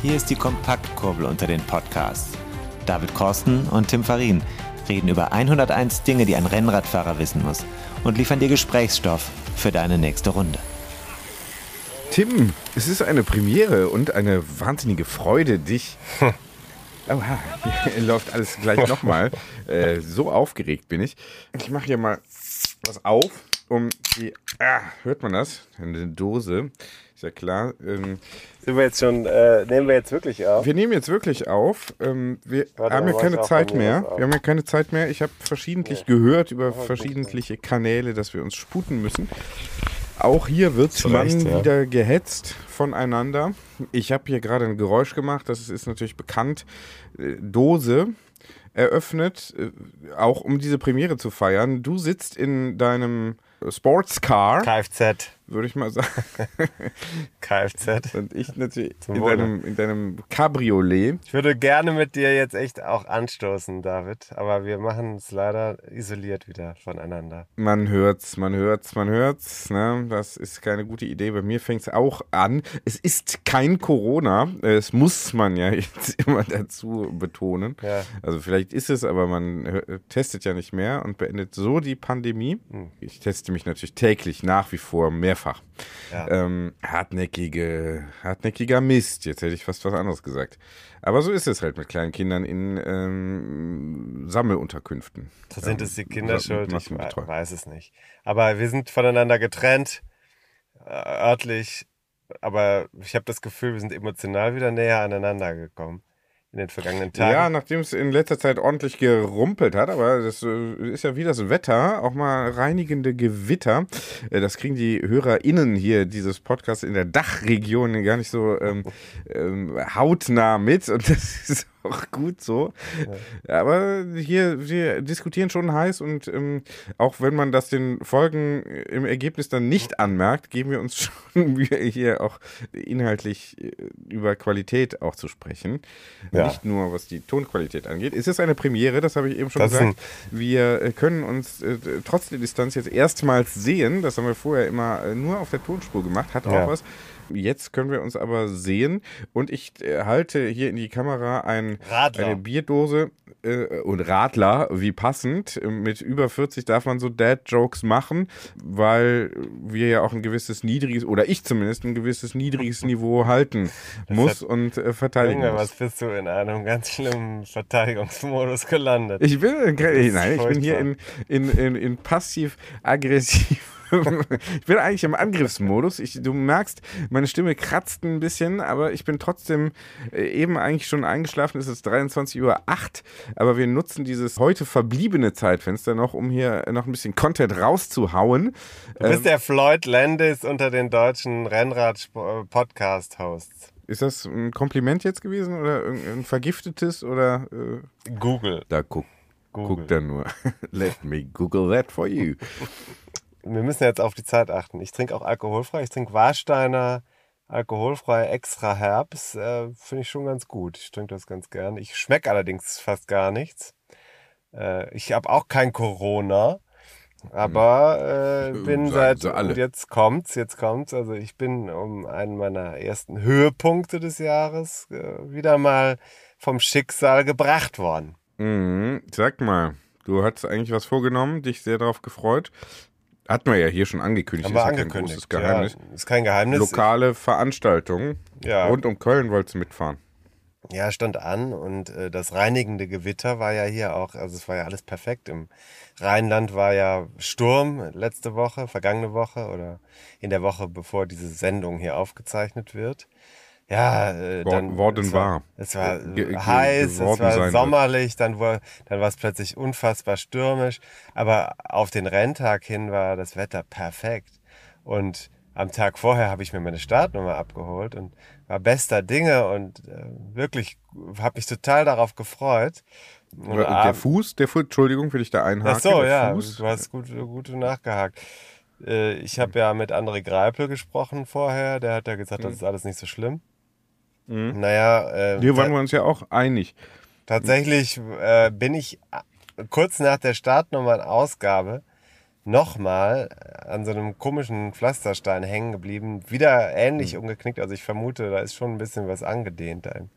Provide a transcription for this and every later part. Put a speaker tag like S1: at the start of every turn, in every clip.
S1: Hier ist die Kompaktkurbel unter den Podcasts. David Korsten und Tim Farin reden über 101 Dinge, die ein Rennradfahrer wissen muss und liefern dir Gesprächsstoff für deine nächste Runde.
S2: Tim, es ist eine Premiere und eine wahnsinnige Freude, dich. Oha, hier läuft alles gleich nochmal. Äh, so aufgeregt bin ich. Ich mache hier mal was auf, um die. Ah, hört man das? Eine Dose. Ist ja klar. Ähm,
S3: Sind wir jetzt schon, äh, nehmen wir jetzt wirklich auf?
S2: wir nehmen jetzt wirklich auf. Ähm, wir
S3: Warte,
S2: haben ja keine Zeit mehr. Wir haben ja keine Zeit mehr. Ich habe verschiedentlich gehört über verschiedentliche Kanäle, dass wir uns sputen müssen. Auch hier wird man
S3: ja.
S2: wieder gehetzt voneinander. Ich habe hier gerade ein Geräusch gemacht, das ist natürlich bekannt. Äh, Dose eröffnet, äh, auch um diese Premiere zu feiern. Du sitzt in deinem Sportscar,
S3: Kfz.
S2: Würde ich mal sagen.
S3: Kfz.
S2: Und ich natürlich in deinem, in deinem Cabriolet.
S3: Ich würde gerne mit dir jetzt echt auch anstoßen, David, aber wir machen es leider isoliert wieder voneinander.
S2: Man hört's, man hört's, man hört's. Ne? Das ist keine gute Idee. Bei mir fängt's auch an. Es ist kein Corona. Es muss man ja jetzt immer dazu betonen.
S3: Ja.
S2: Also vielleicht ist es, aber man testet ja nicht mehr und beendet so die Pandemie.
S3: Hm.
S2: Ich teste mich natürlich täglich nach wie vor mehrfach.
S3: Ja.
S2: Ähm, hartnäckige, hartnäckiger Mist. Jetzt hätte ich fast was anderes gesagt. Aber so ist es halt mit kleinen Kindern in ähm, Sammelunterkünften.
S3: Da sind es die Kinder schuld, ich weiß es nicht. Aber wir sind voneinander getrennt, äh, örtlich, aber ich habe das Gefühl, wir sind emotional wieder näher aneinander gekommen in den vergangenen Tagen.
S2: Ja, nachdem es in letzter Zeit ordentlich gerumpelt hat, aber das äh, ist ja wie das Wetter, auch mal reinigende Gewitter. Äh, Das kriegen die HörerInnen hier dieses Podcasts in der Dachregion gar nicht so ähm, ähm, hautnah mit und das ist auch gut so. Aber hier, wir diskutieren schon heiß und ähm, auch wenn man das den Folgen im Ergebnis dann nicht anmerkt, geben wir uns schon Mühe, hier auch inhaltlich äh, über Qualität auch zu sprechen.
S3: Ja.
S2: Nicht nur was die Tonqualität angeht. Es ist eine Premiere, das habe ich eben schon
S3: Das
S2: gesagt. Wir äh, können uns äh, trotz der Distanz jetzt erstmals sehen. Das haben wir vorher immer äh, nur auf der Tonspur gemacht. Hat auch
S3: Ja.
S2: was. Jetzt können wir uns aber sehen und ich äh, halte hier in die Kamera ein, eine Bierdose äh, und Radler, wie passend. Mit über 40 darf man so Dad-Jokes machen, weil wir ja auch ein gewisses niedriges, oder ich zumindest ein gewisses niedriges Niveau halten muss und äh, verteidigen
S3: Junge,
S2: muss.
S3: was bist du in einem ganz schlimmen Verteidigungsmodus gelandet?
S2: Ich bin,
S3: ist
S2: nein, ich bin hier in, in, in, in passiv-aggressiv. Ich bin eigentlich im Angriffsmodus. Ich, du merkst, meine Stimme kratzt ein bisschen, aber ich bin trotzdem äh, eben eigentlich schon eingeschlafen. Es ist 23.08 Uhr, aber wir nutzen dieses heute verbliebene Zeitfenster noch, um hier noch ein bisschen Content rauszuhauen.
S3: Du bist der Floyd Landis unter den deutschen Rennrad-Podcast-Hosts.
S2: Ist das ein Kompliment jetzt gewesen oder ein vergiftetes oder äh,
S3: Google.
S2: da guck,
S3: Google.
S2: guck da nur. Let me Google that for you.
S3: Wir müssen jetzt auf die Zeit achten. Ich trinke auch alkoholfrei. Ich trinke Warsteiner alkoholfrei extra Herbs. Äh, Finde ich schon ganz gut. Ich trinke das ganz gern. Ich schmecke allerdings fast gar nichts. Äh, ich habe auch kein Corona. Aber äh, bin
S2: Hm. Sagen
S3: seit und jetzt kommt's, jetzt kommt's. Also ich bin um einen meiner ersten Höhepunkte des Jahres äh, wieder mal vom Schicksal gebracht worden.
S2: Mhm. Sag mal, du hattest eigentlich was vorgenommen, dich sehr darauf gefreut. Hatten wir ja hier schon angekündigt,
S3: Haben
S2: ist
S3: wir
S2: kein
S3: angekündigt.
S2: großes Geheimnis.
S3: Ja, ist kein Geheimnis.
S2: Lokale Veranstaltungen
S3: Ja.
S2: rund um Köln wolltest du mitfahren.
S3: Ja, stand an und äh, das reinigende Gewitter war ja hier auch, also es war ja alles perfekt. Im Rheinland war ja Sturm letzte Woche, vergangene Woche oder in der Woche, bevor diese Sendung hier aufgezeichnet wird. Ja, äh, dann
S2: worden
S3: es
S2: war.
S3: Es war
S2: Ge-
S3: heiß, es war
S2: wird.
S3: sommerlich, dann war, dann war es plötzlich unfassbar stürmisch. Aber auf den Renntag hin war das Wetter perfekt. Und am Tag vorher habe ich mir meine Startnummer abgeholt und war bester Dinge und äh, wirklich habe mich total darauf gefreut. Und
S2: der
S3: ab-
S2: Fuß, der Fuß, Entschuldigung, will ich da einhaken.
S3: Ach so, ja,
S2: Fuß,
S3: du hast gut, gut nachgehakt. Äh, Ich habe ja mit André Greipel gesprochen vorher, der hat ja gesagt, das ist alles nicht so schlimm. Naja, äh,
S2: Hier waren wir uns ja auch einig.
S3: tatsächlich äh, bin ich äh, kurz nach der Startnummernausgabe nochmal an so einem komischen Pflasterstein hängen geblieben, wieder ähnlich umgeknickt, also ich vermute, da ist schon ein bisschen was angedehnt im,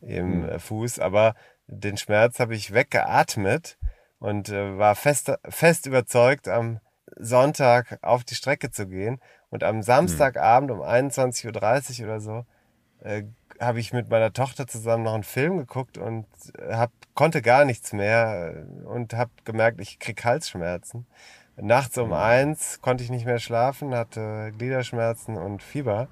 S3: im äh, Fuß, aber den Schmerz habe ich weggeatmet und äh, war fest, fest überzeugt, am Sonntag auf die Strecke zu gehen. Und am Samstagabend um 21.30 Uhr oder so äh, habe ich mit meiner Tochter zusammen noch einen Film geguckt und äh, hab, konnte gar nichts mehr äh, und habe gemerkt, ich krieg Halsschmerzen. Nachts um eins konnte ich nicht mehr schlafen, hatte Gliederschmerzen und Fieber.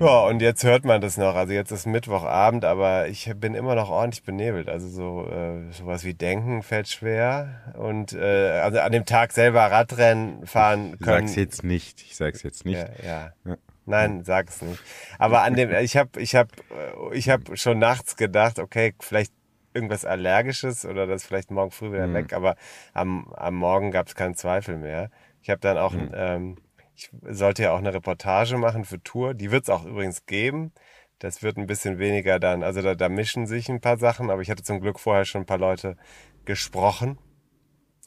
S3: Ja, und jetzt hört man das noch. Also jetzt ist Mittwochabend, aber ich bin immer noch ordentlich benebelt. Also so äh, sowas wie Denken fällt schwer. Und äh, also an dem Tag selber Radrennen fahren
S2: Ich
S3: können.
S2: sag's jetzt nicht. Ich sag's jetzt nicht.
S3: Ja, ja.
S2: Ja.
S3: Nein, sag's nicht. Aber an dem, ich habe, ich habe, ich habe schon nachts gedacht, okay, vielleicht irgendwas Allergisches oder das vielleicht morgen früh wieder weg. Aber am, am Morgen gab es keinen Zweifel mehr. Ich habe dann auch, ein, ähm, ich sollte ja auch eine Reportage machen für Tour. Die wird es auch übrigens geben. Das wird ein bisschen weniger dann, also da, da mischen sich ein paar Sachen, aber ich hatte zum Glück vorher schon ein paar Leute gesprochen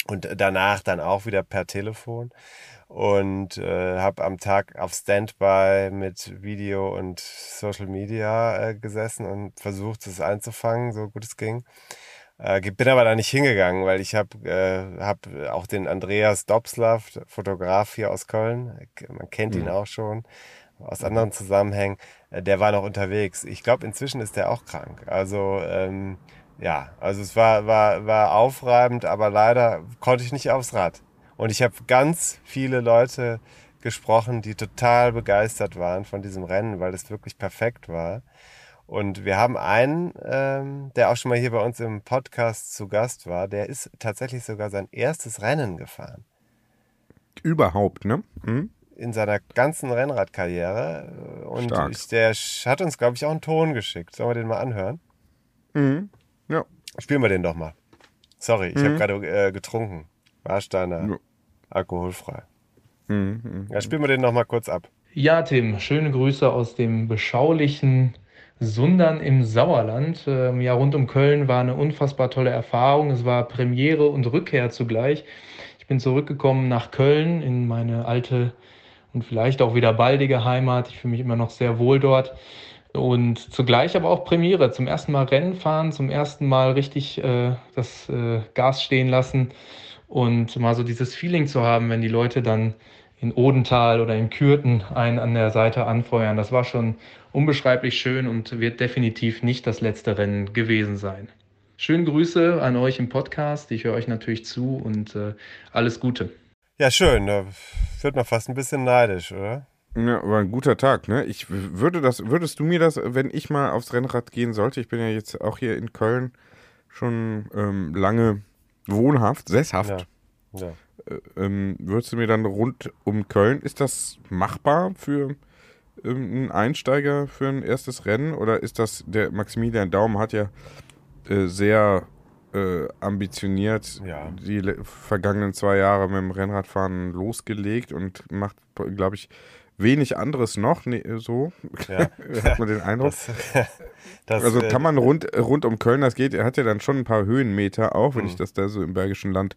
S3: und danach dann auch wieder per Telefon und äh, habe am Tag auf Standby mit Video und Social Media äh, gesessen und versucht, es einzufangen, so gut es ging. Äh, bin aber da nicht hingegangen, weil ich habe äh, hab auch den Andreas Dobslav, Fotograf hier aus Köln, man kennt ihn auch schon aus anderen Zusammenhängen, äh, der war noch unterwegs. Ich glaube, inzwischen ist der auch krank. Also ähm, ja, also es war, war, war aufreibend, aber leider konnte ich nicht aufs Rad. Und ich habe ganz viele Leute gesprochen, die total begeistert waren von diesem Rennen, weil es wirklich perfekt war. Und wir haben einen, ähm, der auch schon mal hier bei uns im Podcast zu Gast war, der ist tatsächlich sogar sein erstes Rennen gefahren
S2: Überhaupt, ne? Hm?
S3: in seiner ganzen Rennradkarriere. Und
S2: Stark.
S3: ich, der hat uns, glaube ich, auch einen Ton geschickt. Sollen wir den mal anhören?
S2: Mhm. Ja.
S3: Spielen wir den doch mal. Sorry, ich habe gerade äh, getrunken. Warsteiner,
S2: Ja.
S3: alkoholfrei.
S2: Mhm.
S3: Ja, spielen wir den noch mal kurz ab.
S4: Ja, Tim, schöne Grüße aus dem beschaulichen Sundern im Sauerland. Ähm, ja, rund um Köln war eine unfassbar tolle Erfahrung. Es war Premiere und Rückkehr zugleich. Ich bin zurückgekommen nach Köln in meine alte und vielleicht auch wieder baldige Heimat. Ich fühle mich immer noch sehr wohl dort. Und zugleich aber auch Premiere. Zum ersten Mal Rennen fahren, zum ersten Mal richtig äh, das äh, Gas stehen lassen und mal so dieses Feeling zu haben, wenn die Leute dann in Odenthal oder in Kürten einen an der Seite anfeuern. Das war schon unbeschreiblich schön und wird definitiv nicht das letzte Rennen gewesen sein. Schöne Grüße an euch im Podcast. Ich höre euch natürlich zu und äh, alles Gute.
S3: Ja, schön. Da wird man fast ein bisschen neidisch, oder?
S2: Ja, war ein guter Tag, ne? Ich würde das, würdest du mir das, wenn ich mal aufs Rennrad gehen sollte, ich bin ja jetzt auch hier in Köln schon ähm, lange wohnhaft, sesshaft,
S3: Ja. ja.
S2: äh, ähm, würdest du mir dann rund um Köln, ist das machbar für ähm, einen Einsteiger für ein erstes Rennen oder ist das, der Maximilian Daum hat ja äh, sehr äh, ambitioniert
S3: Ja.
S2: die vergangenen zwei Jahre mit dem Rennradfahren losgelegt und macht, glaube ich, wenig anderes noch, ne, so
S3: Ja.
S2: hat man den Eindruck.
S3: Das, das,
S2: also
S3: äh,
S2: kann man rund, rund um Köln, das geht, er hat ja dann schon ein paar Höhenmeter auch,
S3: Mhm.
S2: wenn ich das da so im Bergischen Land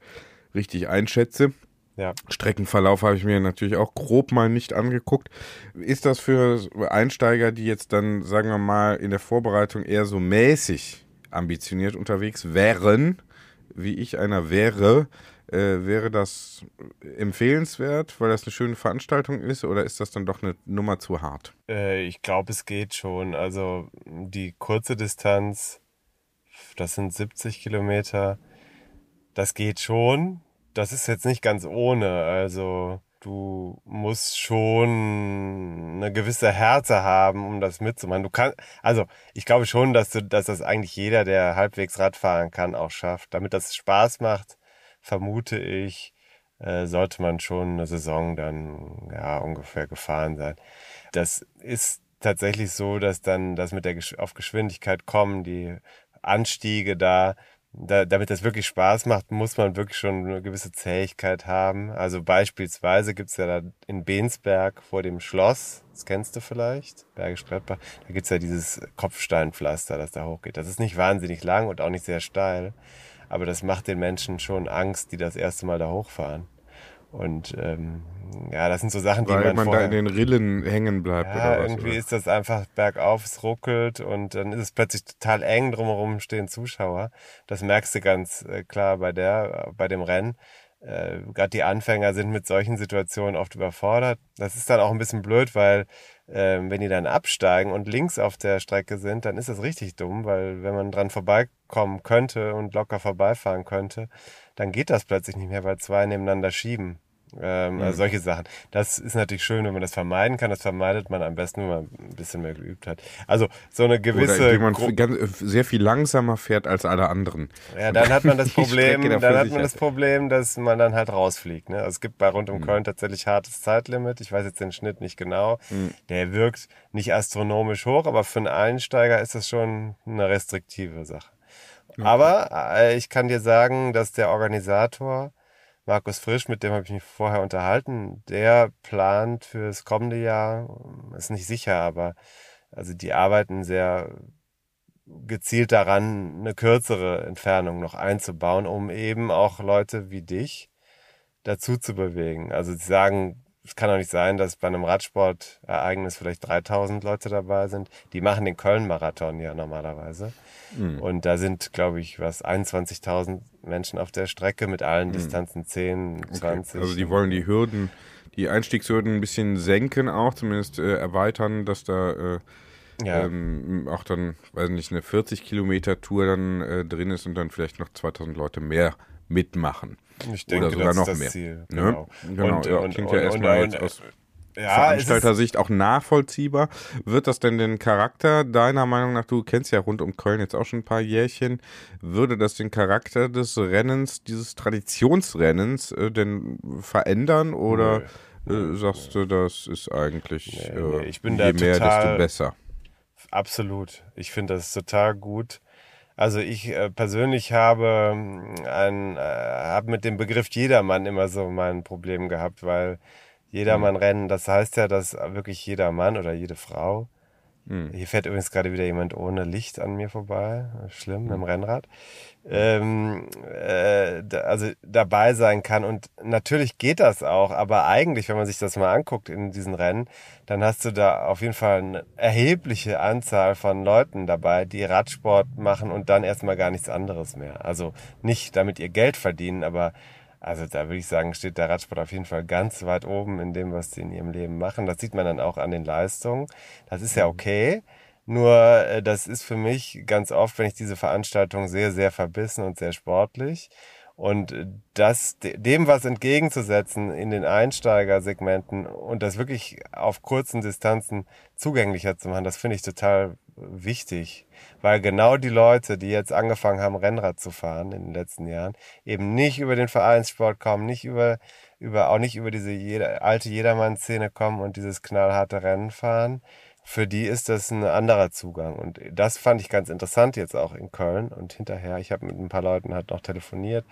S2: richtig einschätze.
S3: Ja.
S2: Streckenverlauf habe ich mir natürlich auch grob mal nicht angeguckt. Ist das für Einsteiger, die jetzt dann, sagen wir mal, in der Vorbereitung eher so mäßig ambitioniert unterwegs wären, wie ich einer wäre, äh, wäre das empfehlenswert, weil das eine schöne Veranstaltung ist, oder ist das dann doch eine Nummer zu hart?
S3: Äh, ich glaube, es geht schon. Also die kurze Distanz, das sind 70 Kilometer, das geht schon. Das ist jetzt nicht ganz ohne. Also du musst schon eine gewisse Härte haben, um das mitzumachen. Du kannst, also ich glaube schon, dass du, dass das eigentlich jeder, der halbwegs Radfahren kann, auch schafft. Damit das Spaß macht, vermute ich, äh, sollte man schon eine Saison dann ja ungefähr gefahren sein. Das ist tatsächlich so, dass dann das mit der auf Geschwindigkeit kommen, die Anstiege da, da, damit das wirklich Spaß macht, muss man wirklich schon eine gewisse Zähigkeit haben. Also beispielsweise gibt's ja da in Bensberg vor dem Schloss, das kennst du vielleicht, Bergisch Gladbach, da gibt's ja dieses Kopfsteinpflaster, das da hochgeht. Das ist nicht wahnsinnig lang und auch nicht sehr steil, aber das macht den Menschen schon Angst, die das erste Mal da hochfahren. Und ähm, ja, das sind so Sachen, die
S2: Weil
S3: man,
S2: man
S3: vorher,
S2: da in den Rillen hängen bleibt
S3: ja,
S2: oder was.
S3: irgendwie
S2: oder?
S3: ist das einfach bergauf, es ruckelt und dann ist es plötzlich total eng, drumherum stehen Zuschauer. Das merkst du ganz äh, klar bei der, bei dem Rennen. Äh, Gerade die Anfänger sind mit solchen Situationen oft überfordert. Das ist dann auch ein bisschen blöd, weil äh, wenn die dann absteigen und links auf der Strecke sind, dann ist das richtig dumm, weil wenn man dran vorbeikommen könnte und locker vorbeifahren könnte, dann geht das plötzlich nicht mehr, weil zwei nebeneinander schieben. Ähm, also solche Sachen. Das ist natürlich schön, wenn man das vermeiden kann. Das vermeidet man am besten, wenn man ein bisschen mehr geübt hat. Also so eine
S2: Oder
S3: gewisse.
S2: indem man
S3: Gru-
S2: ganz, äh, sehr viel langsamer fährt als alle anderen.
S3: ja, dann hat man das Problem, dann hat man das Problem, dass man dann halt rausfliegt. Ne? Also es gibt bei rund um Köln tatsächlich hartes Zeitlimit. Ich weiß jetzt den Schnitt nicht genau. Der wirkt nicht astronomisch hoch, aber für einen Einsteiger ist das schon eine restriktive Sache. Aber äh, ich kann dir sagen, dass der Organisator Markus Frisch, mit dem habe ich mich vorher unterhalten, der plant fürs kommende Jahr, ist nicht sicher, aber also die arbeiten sehr gezielt daran, eine kürzere Entfernung noch einzubauen, um eben auch Leute wie dich dazu zu bewegen. Also sie sagen, es kann doch nicht sein, dass bei einem Radsportereignis vielleicht 3000 Leute dabei sind. Die machen den Köln-Marathon ja normalerweise. Und da sind, glaube ich, was, 21.000 Menschen auf der Strecke mit allen Distanzen 10, 20.
S2: Also die wollen die Hürden, die Einstiegshürden ein bisschen senken auch, zumindest äh, erweitern, dass da äh,
S3: ja.
S2: ähm, auch dann, weiß nicht, eine 40 Kilometer Tour dann äh, drin ist und dann vielleicht noch 2000 Leute mehr mitmachen.
S3: Ich denke,
S2: Oder sogar
S3: das
S2: noch
S3: ist das
S2: mehr.
S3: Ziel.
S2: Ne?
S3: Genau.
S2: Genau,
S3: Und-
S2: ja,
S3: und-
S2: klingt ja erstmal jetzt aus
S3: Ja,
S2: Veranstalter-Sicht auch nachvollziehbar. Wird das denn den Charakter, deiner Meinung nach, du kennst ja rund um Köln jetzt auch schon ein paar Jährchen, würde das den Charakter des Rennens, dieses Traditionsrennens, äh, denn verändern oder äh, sagst du, das ist eigentlich
S3: Nee, nee,
S2: äh,
S3: ich bin
S2: je mehr, desto besser?
S3: Absolut. Ich finde das total gut. Also ich äh, persönlich habe ähm, ein, äh, habe mit dem Begriff Jedermann immer so mein Problem gehabt, weil Jedermann-Rennen, das heißt ja, dass wirklich jeder Mann oder jede Frau, hier fährt übrigens gerade wieder jemand ohne Licht an mir vorbei, schlimm, mit dem Rennrad, ähm, äh, da, also dabei sein kann. Und natürlich geht das auch, aber eigentlich, wenn man sich das mal anguckt in diesen Rennen, dann hast du da auf jeden Fall eine erhebliche Anzahl von Leuten dabei, die Radsport machen und dann erstmal gar nichts anderes mehr. Also nicht damit ihr Geld verdienen, aber also da würde ich sagen, steht der Radsport auf jeden Fall ganz weit oben in dem, was sie in ihrem Leben machen. Das sieht man dann auch an den Leistungen. Das ist ja okay. Nur äh, das ist für mich ganz oft, wenn ich diese Veranstaltung sehe, sehr verbissen und sehr sportlich. Und äh, das, de- dem was entgegenzusetzen in den Einsteigersegmenten und das wirklich auf kurzen Distanzen zugänglicher zu machen, das finde ich total wichtig. Weil genau die Leute, die jetzt angefangen haben, Rennrad zu fahren in den letzten Jahren, eben nicht über den Vereinssport kommen, nicht über, über, auch nicht über diese jeder, alte Jedermann-Szene kommen und dieses knallharte Rennen fahren, für die ist das ein anderer Zugang. Und das fand ich ganz interessant jetzt auch in Köln und hinterher. Ich habe mit ein paar Leuten halt noch telefoniert.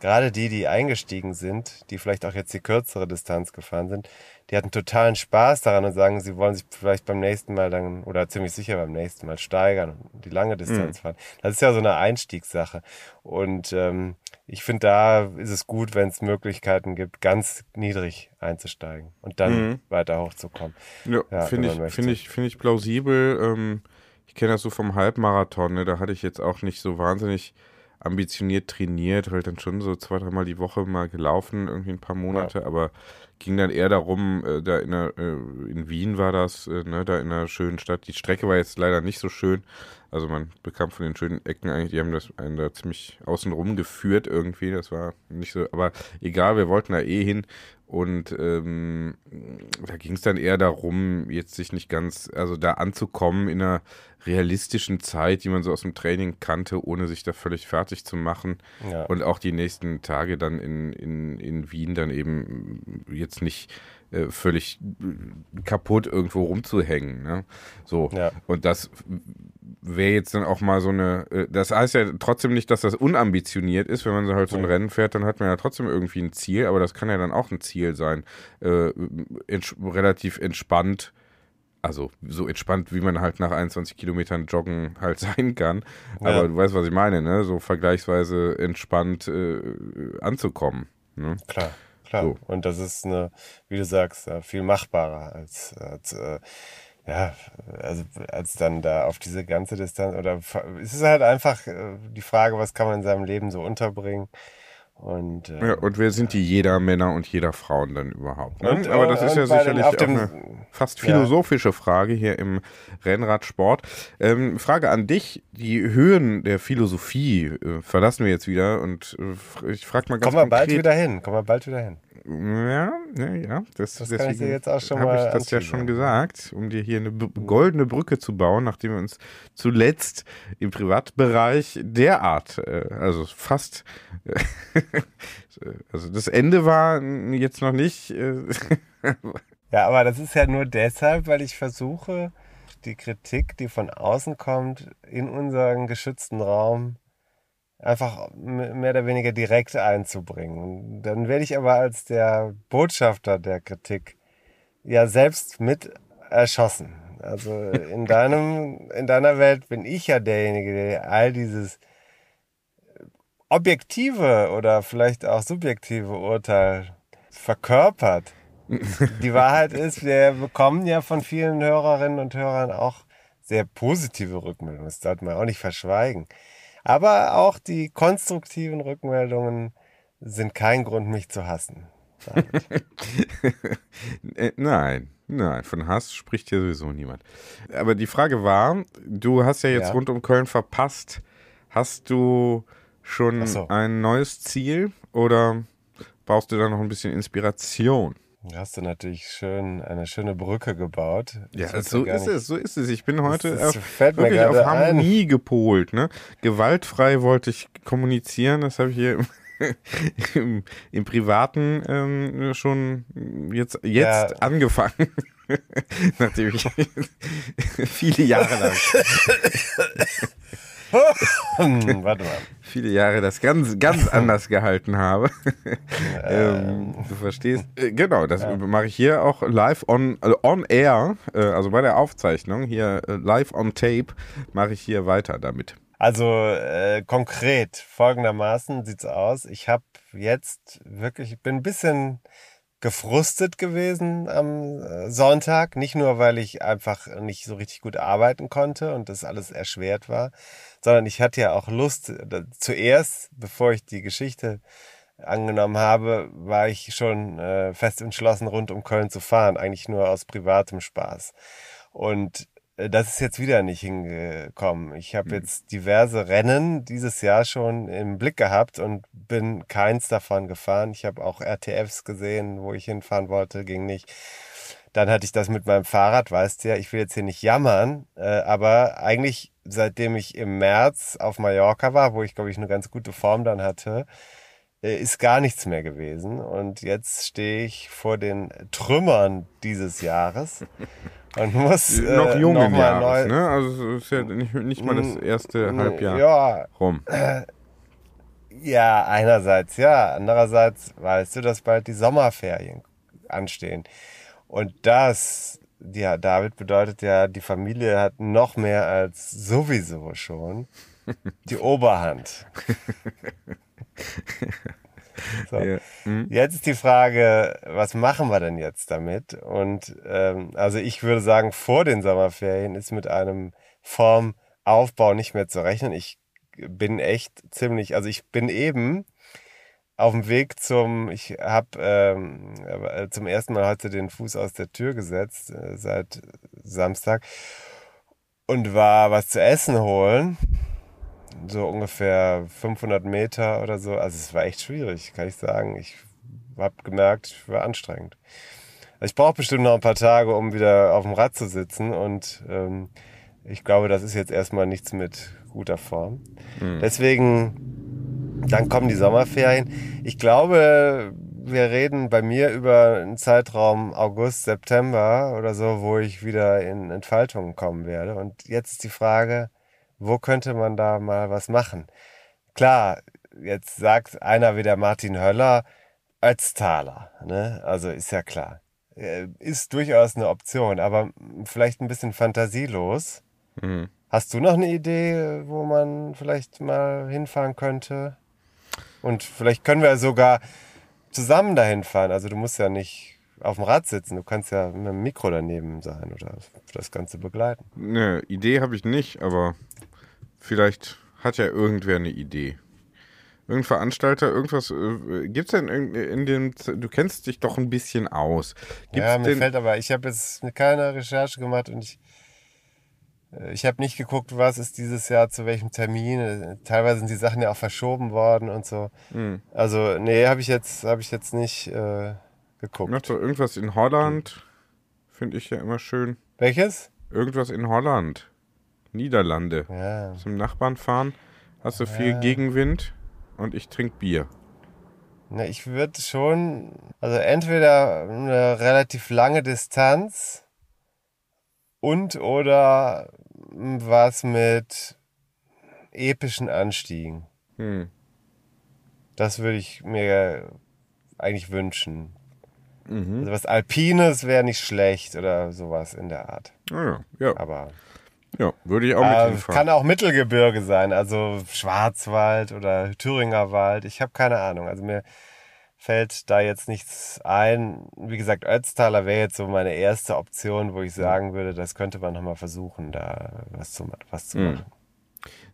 S3: Gerade die, die eingestiegen sind, die vielleicht auch jetzt die kürzere Distanz gefahren sind, die hatten totalen Spaß daran und sagen, sie wollen sich vielleicht beim nächsten Mal dann oder ziemlich sicher beim nächsten Mal steigern und die lange Distanz fahren. Das ist ja so eine Einstiegssache. Und ähm, ich finde, da ist es gut, wenn es Möglichkeiten gibt, ganz niedrig einzusteigen und dann weiter hochzukommen.
S2: Ja,
S3: Ja,
S2: finde ich,
S3: möchte.
S2: ich, finde ich plausibel. Ähm, ich kenne das so vom Halbmarathon, ne? da hatte ich jetzt auch nicht so wahnsinnig ambitioniert trainiert, halt dann schon so zwei, dreimal die Woche mal gelaufen, irgendwie ein paar Monate, aber ging dann eher darum, äh, da in, der, äh, in Wien war das, äh, ne, da in einer schönen Stadt. Die Strecke war jetzt leider nicht so schön, Also man bekam von den schönen Ecken eigentlich, die haben das einen da ziemlich außen rum geführt irgendwie. Das war nicht so, aber egal, wir wollten da eh hin. Und ähm, da ging es dann eher darum, jetzt sich nicht ganz, also da anzukommen in einer realistischen Zeit, die man so aus dem Training kannte, ohne sich da völlig fertig zu machen.
S3: Ja.
S2: Und auch die nächsten Tage dann in, in, in Wien dann eben jetzt nicht völlig kaputt irgendwo rumzuhängen. Ne? So.
S3: Ja.
S2: Und das wäre jetzt dann auch mal so eine, äh, das heißt ja trotzdem nicht, dass das unambitioniert ist, wenn man so halt so ein. Rennen fährt, dann hat man ja trotzdem irgendwie ein Ziel, aber das kann ja dann auch ein Ziel sein, äh, ents relativ entspannt, also so entspannt, wie man halt nach 21 Kilometern Joggen halt sein kann, aber
S3: Ja.
S2: du weißt, was ich meine, ne? so vergleichsweise entspannt äh, anzukommen. Ne?
S3: Klar, klar.
S2: So.
S3: Und das ist eine, wie du sagst, äh, viel machbarer als, als äh, ja, also als dann da auf diese ganze Distanz oder es ist halt einfach äh, die Frage, was kann man in seinem Leben so unterbringen. Und, äh,
S2: Ja, und wer sind die jeder Männer und jeder Frauen denn überhaupt? Ne?
S3: Und,
S2: Aber das
S3: äh,
S2: ist ja sicherlich auch eine fast
S3: Ja.
S2: philosophische Frage hier im Rennradsport. Ähm, Frage an dich: Die Höhen der Philosophie äh, verlassen wir jetzt wieder und äh, ich frage mal ganz
S3: kommen wir bald wieder hin, kommen wir bald wieder hin.
S2: Ja, ja, ja. Das,
S3: Das kann ich dir jetzt auch schon
S2: habe
S3: mal
S2: ich das ja schon gesagt, um dir hier eine goldene Brücke zu bauen, nachdem wir uns zuletzt im Privatbereich derart, äh, also fast, äh, also das Ende war jetzt noch nicht. Äh,
S3: Ja, aber das ist ja nur deshalb, weil ich versuche, die Kritik, die von außen kommt, in unseren geschützten Raum einfach mehr oder weniger direkt einzubringen. Und dann werde ich aber als der Botschafter der Kritik ja selbst mit erschossen. Also in deinem, in deiner Welt bin ich ja derjenige, der all dieses objektive oder vielleicht auch subjektive Urteil verkörpert. Die Wahrheit ist, wir bekommen ja von vielen Hörerinnen und Hörern auch sehr positive Rückmeldungen. Das sollte man auch nicht verschweigen. Aber auch die konstruktiven Rückmeldungen sind kein Grund, mich zu hassen.
S2: äh, nein, nein, von Hass spricht hier sowieso niemand. Aber die Frage war, du hast ja jetzt
S3: Ja.
S2: rund um Köln verpasst. Hast du schon
S3: so.
S2: ein neues Ziel oder brauchst du da noch ein bisschen Inspiration?
S3: Hast du natürlich schön eine schöne Brücke gebaut.
S2: Ja, so ist
S3: nicht-
S2: es, so ist es. Ich bin heute
S3: das
S2: auf, wirklich auf
S3: gerade ein.
S2: Harmonie gepolt. Ne? Gewaltfrei wollte ich kommunizieren, das habe ich hier im, im, im Privaten ähm, schon jetzt, jetzt
S3: Ja.
S2: angefangen. Nachdem ich viele Jahre lang,
S3: Hm, warte mal.
S2: Viele Jahre das ganz, ganz anders gehalten habe. ähm, du verstehst? Äh, genau, das mache ich hier auch live on, also on air, äh, also bei der Aufzeichnung, hier äh, live on tape, mache ich hier weiter damit.
S3: Also äh, konkret folgendermaßen sieht's aus. Ich habe jetzt wirklich, ich bin ein bisschen gefrustet gewesen am äh, Sonntag. Nicht nur, weil ich einfach nicht so richtig gut arbeiten konnte und das alles erschwert war, sondern ich hatte ja auch Lust. Zuerst, bevor ich die Geschichte angenommen habe, war ich schon äh, fest entschlossen, rund um Köln zu fahren. Eigentlich nur aus privatem Spaß. Und äh, das ist jetzt wieder nicht hingekommen. Ich habe jetzt diverse Rennen dieses Jahr schon im Blick gehabt und bin keins davon gefahren. Ich habe auch RTFs gesehen, wo ich hinfahren wollte, ging nicht. Dann hatte ich das mit meinem Fahrrad, weißt du ja, ich will jetzt hier nicht jammern, äh, aber eigentlich seitdem ich im März auf Mallorca war, wo ich glaube ich eine ganz gute Form dann hatte, äh, ist gar nichts mehr gewesen. Und jetzt stehe ich vor den Trümmern dieses Jahres und muss äh,
S2: noch jungen
S3: noch
S2: Jahres,
S3: neu,
S2: ne? Also es ist ja nicht, nicht mal das erste Halbjahr
S3: Ja,
S2: rum.
S3: ja, einerseits ja, andererseits weißt du, dass bald die Sommerferien anstehen. Und das, ja, David bedeutet ja, die Familie hat noch mehr als sowieso schon die Oberhand. So.
S2: Ja. Hm?
S3: Jetzt ist die Frage, was machen wir denn jetzt damit? Und ähm, also ich würde sagen, vor den Sommerferien ist mit einem Formaufbau nicht mehr zu rechnen. Ich bin echt ziemlich, also ich bin eben auf dem Weg zum, ich habe ähm, äh, zum ersten Mal heute den Fuß aus der Tür gesetzt, äh, seit Samstag. und war was zu essen holen. So ungefähr 500 Meter oder so. Also es war echt schwierig, kann ich sagen. Ich habe gemerkt, es war anstrengend. Also ich brauche bestimmt noch ein paar Tage, um wieder auf dem Rad zu sitzen und ähm, ich glaube, das ist jetzt erstmal nichts mit guter Form. Mhm. Deswegen, dann kommen die Sommerferien. Ich glaube, wir reden bei mir über einen Zeitraum August, September oder so, wo ich wieder in Entfaltung kommen werde. Und jetzt ist die Frage, wo könnte man da mal was machen? Klar, jetzt sagt einer wie der Martin Höller, Ötztaler, ne? Also ist ja klar. Äh, ist durchaus eine Option, aber vielleicht ein bisschen fantasielos. Mhm. Hast du noch eine Idee, wo man vielleicht mal hinfahren könnte? Und vielleicht können wir sogar zusammen dahin fahren. Also du musst ja nicht auf dem Rad sitzen, du kannst ja mit dem Mikro daneben sein oder das Ganze begleiten.
S2: Ne, Idee habe ich nicht, aber vielleicht hat ja irgendwer eine Idee. Irgendein Veranstalter, irgendwas, äh, gibt es denn in, in, dem, du kennst dich doch ein bisschen aus.
S3: Gibt's ja, mir fällt aber, ich habe jetzt keine Recherche gemacht und ich ich habe nicht geguckt, was ist dieses Jahr zu welchem Termin. Äh, teilweise sind die Sachen ja auch verschoben worden und so. Mhm. Also, nee, habe ich jetzt, habe ich jetzt nicht äh, geguckt.
S2: Noch so irgendwas in Holland finde ich ja immer schön.
S3: Welches?
S2: Irgendwas in Holland. Niederlande. Ja. Zum Nachbarn fahren. Hast du ja. viel Gegenwind und ich trinke Bier.
S3: Na, ich würde schon, also entweder eine relativ lange Distanz und oder was mit epischen Anstiegen. Hm. Das würde ich mir eigentlich wünschen. Mhm. Also was Alpines wäre nicht schlecht oder sowas in der Art.
S2: Ah ja, ja.
S3: Aber
S2: ja, würde ich auch äh, mit
S3: Kann auch Mittelgebirge sein, also Schwarzwald oder Thüringer Wald. Ich habe keine Ahnung. Also mir fällt da jetzt nichts ein. Wie gesagt, Ötztaler wäre jetzt so meine erste Option, wo ich sagen würde, das könnte man nochmal versuchen, da was zu, was zu hm. machen.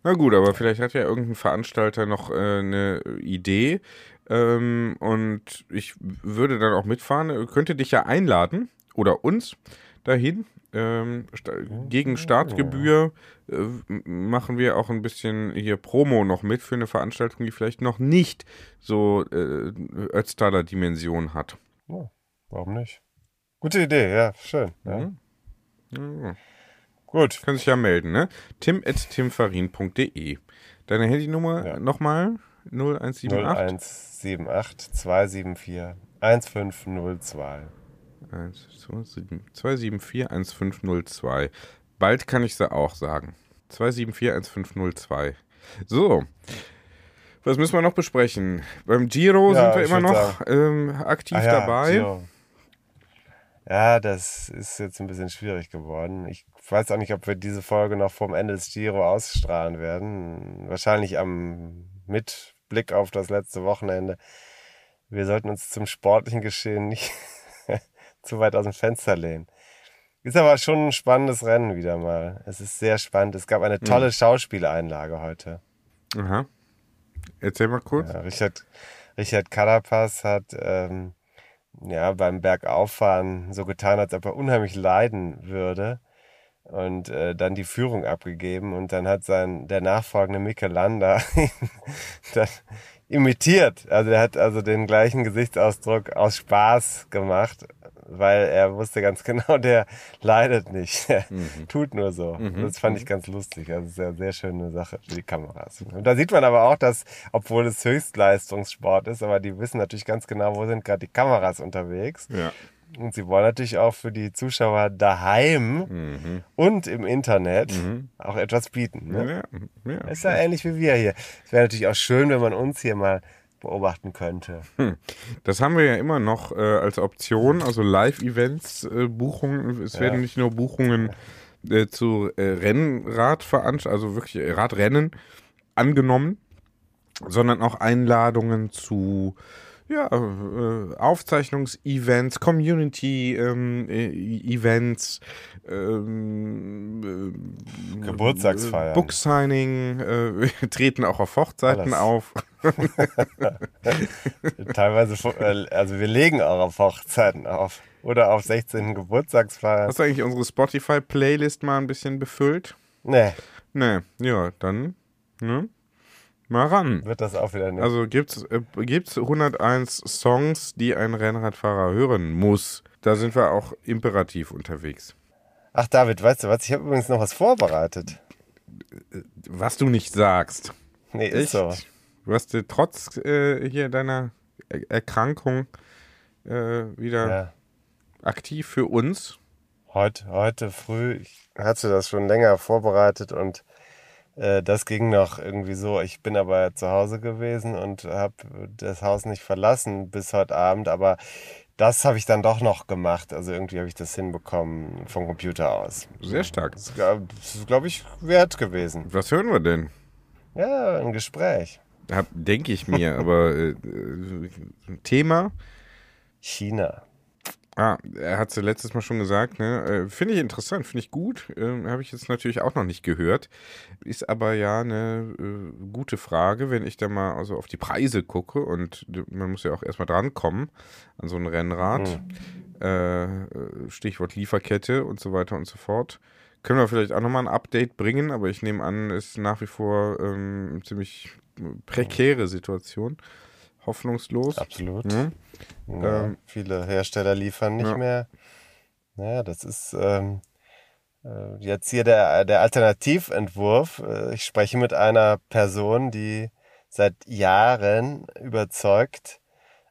S2: Na gut, aber vielleicht hat ja irgendein Veranstalter noch äh, eine Idee ähm, und ich würde dann auch mitfahren. Könnte dich ja einladen oder uns dahin ähm, gegen Startgebühr äh, machen wir auch ein bisschen hier Promo noch mit für eine Veranstaltung, die vielleicht noch nicht so äh, Ötztaler Dimension hat.
S3: Oh, warum nicht? Gute Idee, ja, schön.
S2: Mhm. Ja. Gut. Können sich ja melden, ne? tim.timfarin.de Deine Handynummer ja. nochmal? 0178?
S3: 0178 274 1502.
S2: 274 1502. Bald kann ich sie auch sagen. 274 1502. So. Was müssen wir noch besprechen? Beim Giro ja, sind wir immer noch ähm, aktiv ah, ja, dabei. Giro.
S3: Ja, das ist jetzt ein bisschen schwierig geworden. Ich weiß auch nicht, ob wir diese Folge noch vorm Ende des Giro ausstrahlen werden. Wahrscheinlich am mit Blick auf das letzte Wochenende. Wir sollten uns zum sportlichen Geschehen nicht zu weit aus dem Fenster lehnen. Ist aber schon ein spannendes Rennen wieder mal. Es ist sehr spannend. Es gab eine hm. tolle mhm. Schauspieleinlage heute.
S2: Aha. Erzähl mal kurz.
S3: Ja, Richard, Richard Carapaz hat ähm, ja, beim Bergauffahren so getan, als ob er unheimlich leiden würde und äh, dann die Führung abgegeben und dann hat sein der nachfolgende Mike Landa dann imitiert. Also er hat also den gleichen Gesichtsausdruck aus Spaß gemacht weil er wusste ganz genau, der leidet nicht. Der mhm. tut nur so. Mhm. Das fand ich mhm. ganz lustig. Also sehr, sehr schöne Sache für die Kameras. Und da sieht man aber auch, dass, obwohl es Höchstleistungssport ist, aber die wissen natürlich ganz genau, wo sind gerade die Kameras unterwegs. Ja. Und sie wollen natürlich auch für die Zuschauer daheim mhm. und im Internet mhm. auch etwas bieten. Ne? Ja, ja. Ist ja ähnlich wie wir hier. Es wäre natürlich auch schön, wenn man uns hier mal beobachten könnte. Hm.
S2: Das haben wir ja immer noch äh, als Option, also Live-Events, äh, Buchungen. Es ja. werden nicht nur Buchungen äh, zu äh, Rennradveranstaltungen, also wirklich Radrennen angenommen, sondern auch Einladungen zu ja, äh, Aufzeichnungsevents, Community-Events, ähm,
S3: äh, Geburtstagsfeiern,
S2: Booksigning, äh, treten auch auf Hochzeiten Alles. auf.
S3: Teilweise, äh, also wir legen auch auf Hochzeiten auf oder auf 16. Geburtstagsfeiern.
S2: Hast du eigentlich unsere Spotify-Playlist mal ein bisschen befüllt?
S3: Nee,
S2: Nee, ja, dann, ne? Mal ran.
S3: wird das auch wieder nicht.
S2: Also gibt's, äh, gibt's 101 Songs, die ein Rennradfahrer hören muss. Da sind wir auch imperativ unterwegs.
S3: Ach David, weißt du was? Ich habe übrigens noch was vorbereitet.
S2: Was du nicht sagst.
S3: Nee, ist so.
S2: Du hast äh, trotz äh, hier deiner er Erkrankung äh, wieder
S3: Ja.
S2: aktiv für uns.
S3: Heute, heute früh, ich hatte das schon länger vorbereitet und das ging noch irgendwie so. Ich bin aber zu Hause gewesen und habe das Haus nicht verlassen bis heute Abend, aber das habe ich dann doch noch gemacht. Also irgendwie habe ich das hinbekommen vom Computer aus.
S2: Sehr stark.
S3: Das ist, glaube glaub ich, wert gewesen.
S2: Was hören wir denn?
S3: Ja, ein Gespräch.
S2: Denke ich mir, aber äh, äh, Thema.
S3: China.
S2: Ah, er hat es letztes Mal schon gesagt, ne? Äh, finde ich interessant, finde ich gut. Ähm, Habe ich jetzt natürlich auch noch nicht gehört. Ist aber ja eine äh, gute Frage, wenn ich da mal also auf die Preise gucke und man muss ja auch erstmal drankommen an so ein Rennrad. Äh, äh, Stichwort Lieferkette und so weiter und so fort. Können wir vielleicht auch nochmal ein Update bringen, aber ich nehme an, es ist nach wie vor ähm, eine ziemlich prekäre Situation. Hoffnungslos.
S3: Absolut.
S2: Ne?
S3: Ja,
S2: Ähm,
S3: viele Hersteller liefern nicht
S2: ja.
S3: mehr. Naja, das ist ähm, äh, jetzt hier der, der Alternativentwurf. Äh, Ich spreche mit einer Person, die seit Jahren überzeugt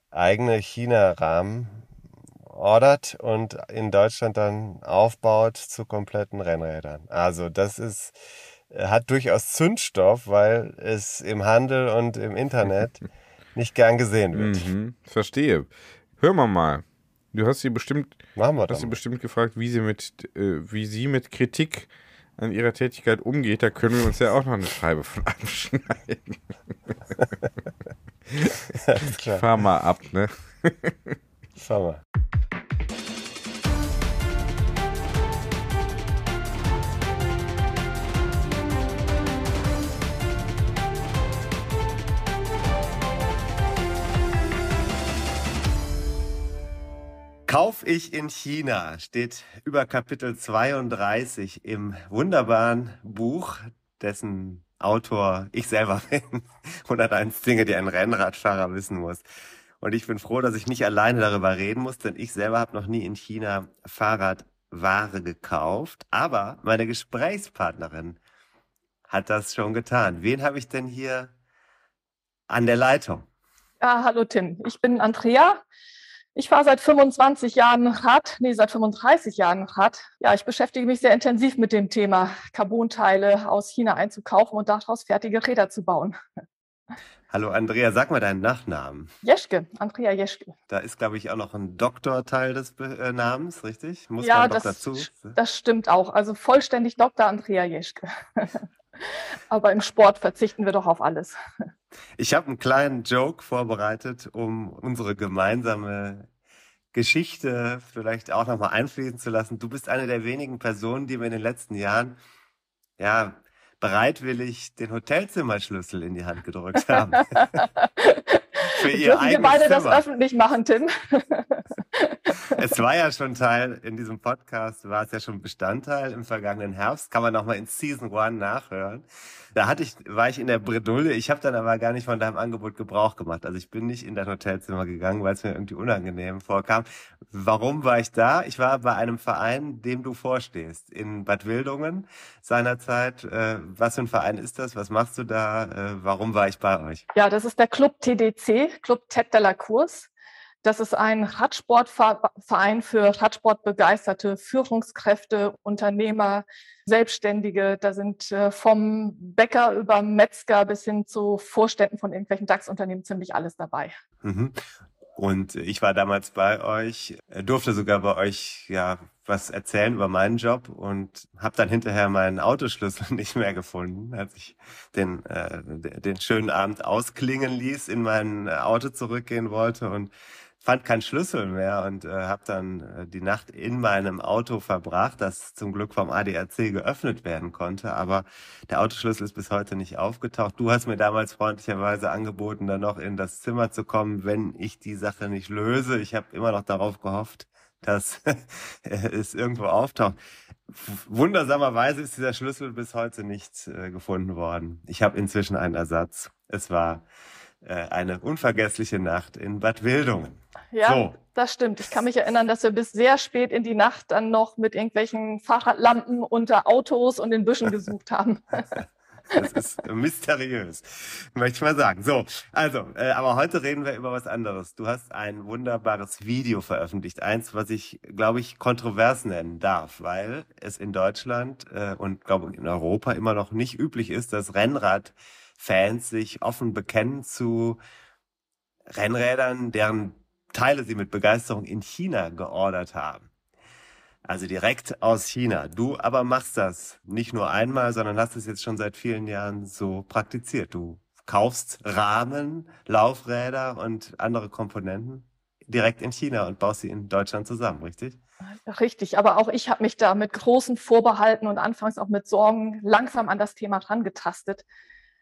S3: eigene China-Rahmen ordert und in Deutschland dann aufbaut zu kompletten Rennrädern. Also das ist hat durchaus Zündstoff, weil es im Handel und im Internet nicht gern gesehen wird.
S2: Mhm, verstehe. Hör mal mal. Du hast sie bestimmt,
S3: wir
S2: hast sie bestimmt gefragt, wie sie mit, äh, wie sie mit Kritik an ihrer Tätigkeit umgeht. Da können wir uns ja auch noch eine Scheibe von abschneiden. Fahr mal ab, ne?
S3: Schau mal. Kauf ich in China steht über Kapitel 32 im wunderbaren Buch, dessen Autor ich selber bin. 101 Dinge, die ein Rennradfahrer wissen muss. Und ich bin froh, dass ich nicht alleine darüber reden muss, denn ich selber habe noch nie in China Fahrradware gekauft. Aber meine Gesprächspartnerin hat das schon getan. Wen habe ich denn hier an der Leitung?
S5: Ja, hallo Tim, ich bin Andrea. Ich fahre seit 25 Jahren Rad, nee, seit 35 Jahren Rad. Ja, ich beschäftige mich sehr intensiv mit dem Thema, Carbonteile aus China einzukaufen und daraus fertige Räder zu bauen.
S3: Hallo Andrea, sag mal deinen Nachnamen.
S5: Jeschke, Andrea Jeschke.
S3: Da ist, glaube ich, auch noch ein Doktorteil des äh, Namens, richtig? Muss
S5: ja,
S3: man doch
S5: das,
S3: dazu.
S5: das stimmt auch. Also vollständig Dr. Andrea Jeschke. Aber im Sport verzichten wir doch auf alles.
S3: Ich habe einen kleinen Joke vorbereitet, um unsere gemeinsame Geschichte vielleicht auch nochmal einfließen zu lassen. Du bist eine der wenigen Personen, die mir in den letzten Jahren ja bereitwillig den Hotelzimmerschlüssel in die Hand gedrückt haben. Für ihr
S5: Dürfen wir beide das
S3: Zimmer.
S5: öffentlich machen, Tim?
S3: Es war ja schon Teil in diesem Podcast, war es ja schon Bestandteil im vergangenen Herbst. Kann man nochmal in Season One nachhören. Da hatte ich, war ich in der Bredouille. Ich habe dann aber gar nicht von deinem Angebot Gebrauch gemacht. Also ich bin nicht in dein Hotelzimmer gegangen, weil es mir irgendwie unangenehm vorkam. Warum war ich da? Ich war bei einem Verein, dem du vorstehst, in Bad Wildungen seinerzeit. Äh, was für ein Verein ist das? Was machst du da? Äh, warum war ich bei euch?
S5: Ja, das ist der Club TDC, Club Tête de la Course. Das ist ein Radsportverein für Radsportbegeisterte Führungskräfte, Unternehmer, Selbstständige. Da sind äh, vom Bäcker über Metzger bis hin zu Vorständen von irgendwelchen DAX-Unternehmen ziemlich alles dabei.
S3: Mhm. Und ich war damals bei euch, äh, durfte sogar bei euch ja was erzählen über meinen Job und habe dann hinterher meinen Autoschlüssel nicht mehr gefunden, als ich den äh, den schönen Abend ausklingen ließ, in mein Auto zurückgehen wollte und fand keinen Schlüssel mehr und äh, habe dann äh, die Nacht in meinem Auto verbracht, das zum Glück vom ADAC geöffnet werden konnte, aber der Autoschlüssel ist bis heute nicht aufgetaucht. Du hast mir damals freundlicherweise angeboten, dann noch in das Zimmer zu kommen, wenn ich die Sache nicht löse. Ich habe immer noch darauf gehofft, dass es irgendwo auftaucht. Wundersamerweise ist dieser Schlüssel bis heute nicht äh, gefunden worden. Ich habe inzwischen einen Ersatz. Es war eine unvergessliche Nacht in Bad Wildungen.
S5: Ja, so. das stimmt. Ich kann mich erinnern, dass wir bis sehr spät in die Nacht dann noch mit irgendwelchen Fahrradlampen unter Autos und in Büschen gesucht haben.
S3: Das ist mysteriös, möchte ich mal sagen. So, also, äh, aber heute reden wir über was anderes. Du hast ein wunderbares Video veröffentlicht, eins, was ich, glaube ich, kontrovers nennen darf, weil es in Deutschland äh, und, glaube ich, in Europa immer noch nicht üblich ist, dass Rennradfans sich offen bekennen zu Rennrädern, deren Teile sie mit Begeisterung in China geordert haben. Also direkt aus China. Du aber machst das nicht nur einmal, sondern hast es jetzt schon seit vielen Jahren so praktiziert. Du kaufst Rahmen, Laufräder und andere Komponenten direkt in China und baust sie in Deutschland zusammen, richtig?
S5: Richtig, aber auch ich habe mich da mit großen Vorbehalten und anfangs auch mit Sorgen langsam an das Thema herangetastet.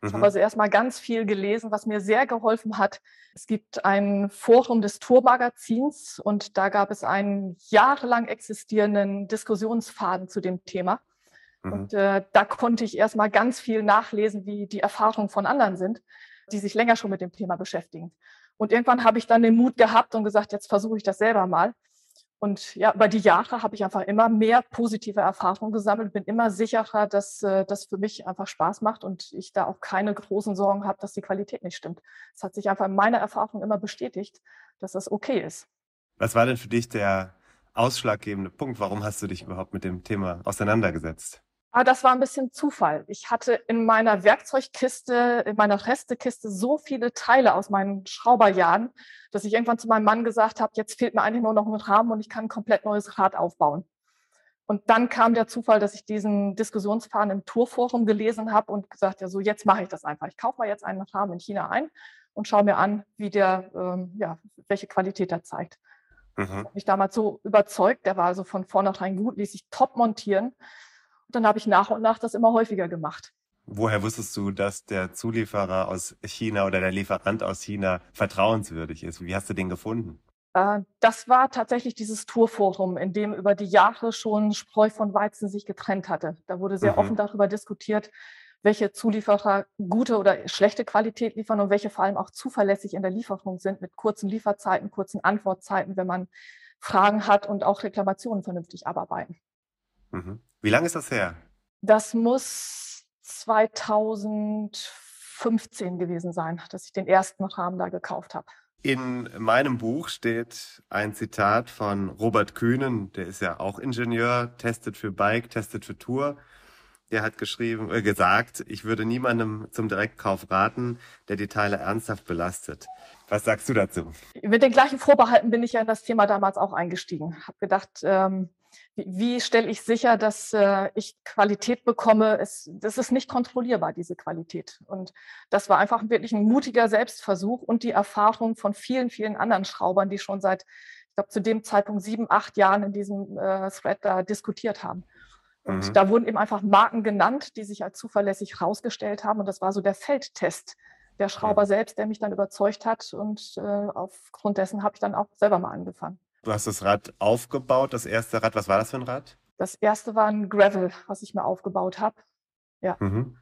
S5: Ich habe mhm. also erstmal ganz viel gelesen, was mir sehr geholfen hat. Es gibt ein Forum des Tourmagazins und da gab es einen jahrelang existierenden Diskussionsfaden zu dem Thema. Mhm. Und äh, da konnte ich erstmal ganz viel nachlesen, wie die Erfahrungen von anderen sind, die sich länger schon mit dem Thema beschäftigen. Und irgendwann habe ich dann den Mut gehabt und gesagt, jetzt versuche ich das selber mal. Und ja, über die Jahre habe ich einfach immer mehr positive Erfahrungen gesammelt, bin immer sicherer, dass äh, das für mich einfach Spaß macht und ich da auch keine großen Sorgen habe, dass die Qualität nicht stimmt. Es hat sich einfach in meiner Erfahrung immer bestätigt, dass das okay ist.
S3: Was war denn für dich der ausschlaggebende Punkt? Warum hast du dich überhaupt mit dem Thema auseinandergesetzt?
S5: Aber das war ein bisschen Zufall. Ich hatte in meiner Werkzeugkiste, in meiner Restekiste so viele Teile aus meinen Schrauberjahren, dass ich irgendwann zu meinem Mann gesagt habe, jetzt fehlt mir eigentlich nur noch ein Rahmen und ich kann ein komplett neues Rad aufbauen. Und dann kam der Zufall, dass ich diesen Diskussionsfaden im Tourforum gelesen habe und gesagt, ja, so jetzt mache ich das einfach. Ich kaufe mal jetzt einen Rahmen in China ein und schaue mir an, wie der, ähm, ja, welche Qualität er zeigt. Mhm. Ich habe mich damals so überzeugt, der war also von vornherein gut, ließ sich top montieren dann habe ich nach und nach das immer häufiger gemacht.
S3: Woher wusstest du, dass der Zulieferer aus China oder der Lieferant aus China vertrauenswürdig ist? Wie hast du den gefunden?
S5: Äh, das war tatsächlich dieses Tourforum, in dem über die Jahre schon Spreu von Weizen sich getrennt hatte. Da wurde sehr mhm. offen darüber diskutiert, welche Zulieferer gute oder schlechte Qualität liefern und welche vor allem auch zuverlässig in der Lieferung sind mit kurzen Lieferzeiten, kurzen Antwortzeiten, wenn man Fragen hat und auch Reklamationen vernünftig abarbeiten.
S3: Mhm. Wie lange ist das her?
S5: Das muss 2015 gewesen sein, dass ich den ersten Rahmen da gekauft habe.
S3: In meinem Buch steht ein Zitat von Robert Kühnen, der ist ja auch Ingenieur, testet für Bike, testet für Tour. Der hat geschrieben, äh, gesagt, ich würde niemandem zum Direktkauf raten, der die Teile ernsthaft belastet. Was sagst du dazu?
S5: Mit den gleichen Vorbehalten bin ich ja in das Thema damals auch eingestiegen. Habe gedacht, ähm, wie, wie stelle ich sicher, dass äh, ich Qualität bekomme? Es, das ist nicht kontrollierbar, diese Qualität. Und das war einfach wirklich ein mutiger Selbstversuch und die Erfahrung von vielen, vielen anderen Schraubern, die schon seit, ich glaube, zu dem Zeitpunkt sieben, acht Jahren in diesem äh, Thread da diskutiert haben. Und mhm. da wurden eben einfach Marken genannt, die sich als zuverlässig herausgestellt haben. Und das war so der Feldtest der Schrauber ja. selbst, der mich dann überzeugt hat. Und äh, aufgrund dessen habe ich dann auch selber mal angefangen.
S3: Du hast das Rad aufgebaut, das erste Rad. Was war das für ein Rad?
S5: Das erste war ein Gravel, was ich mir aufgebaut habe. Ja. Mhm.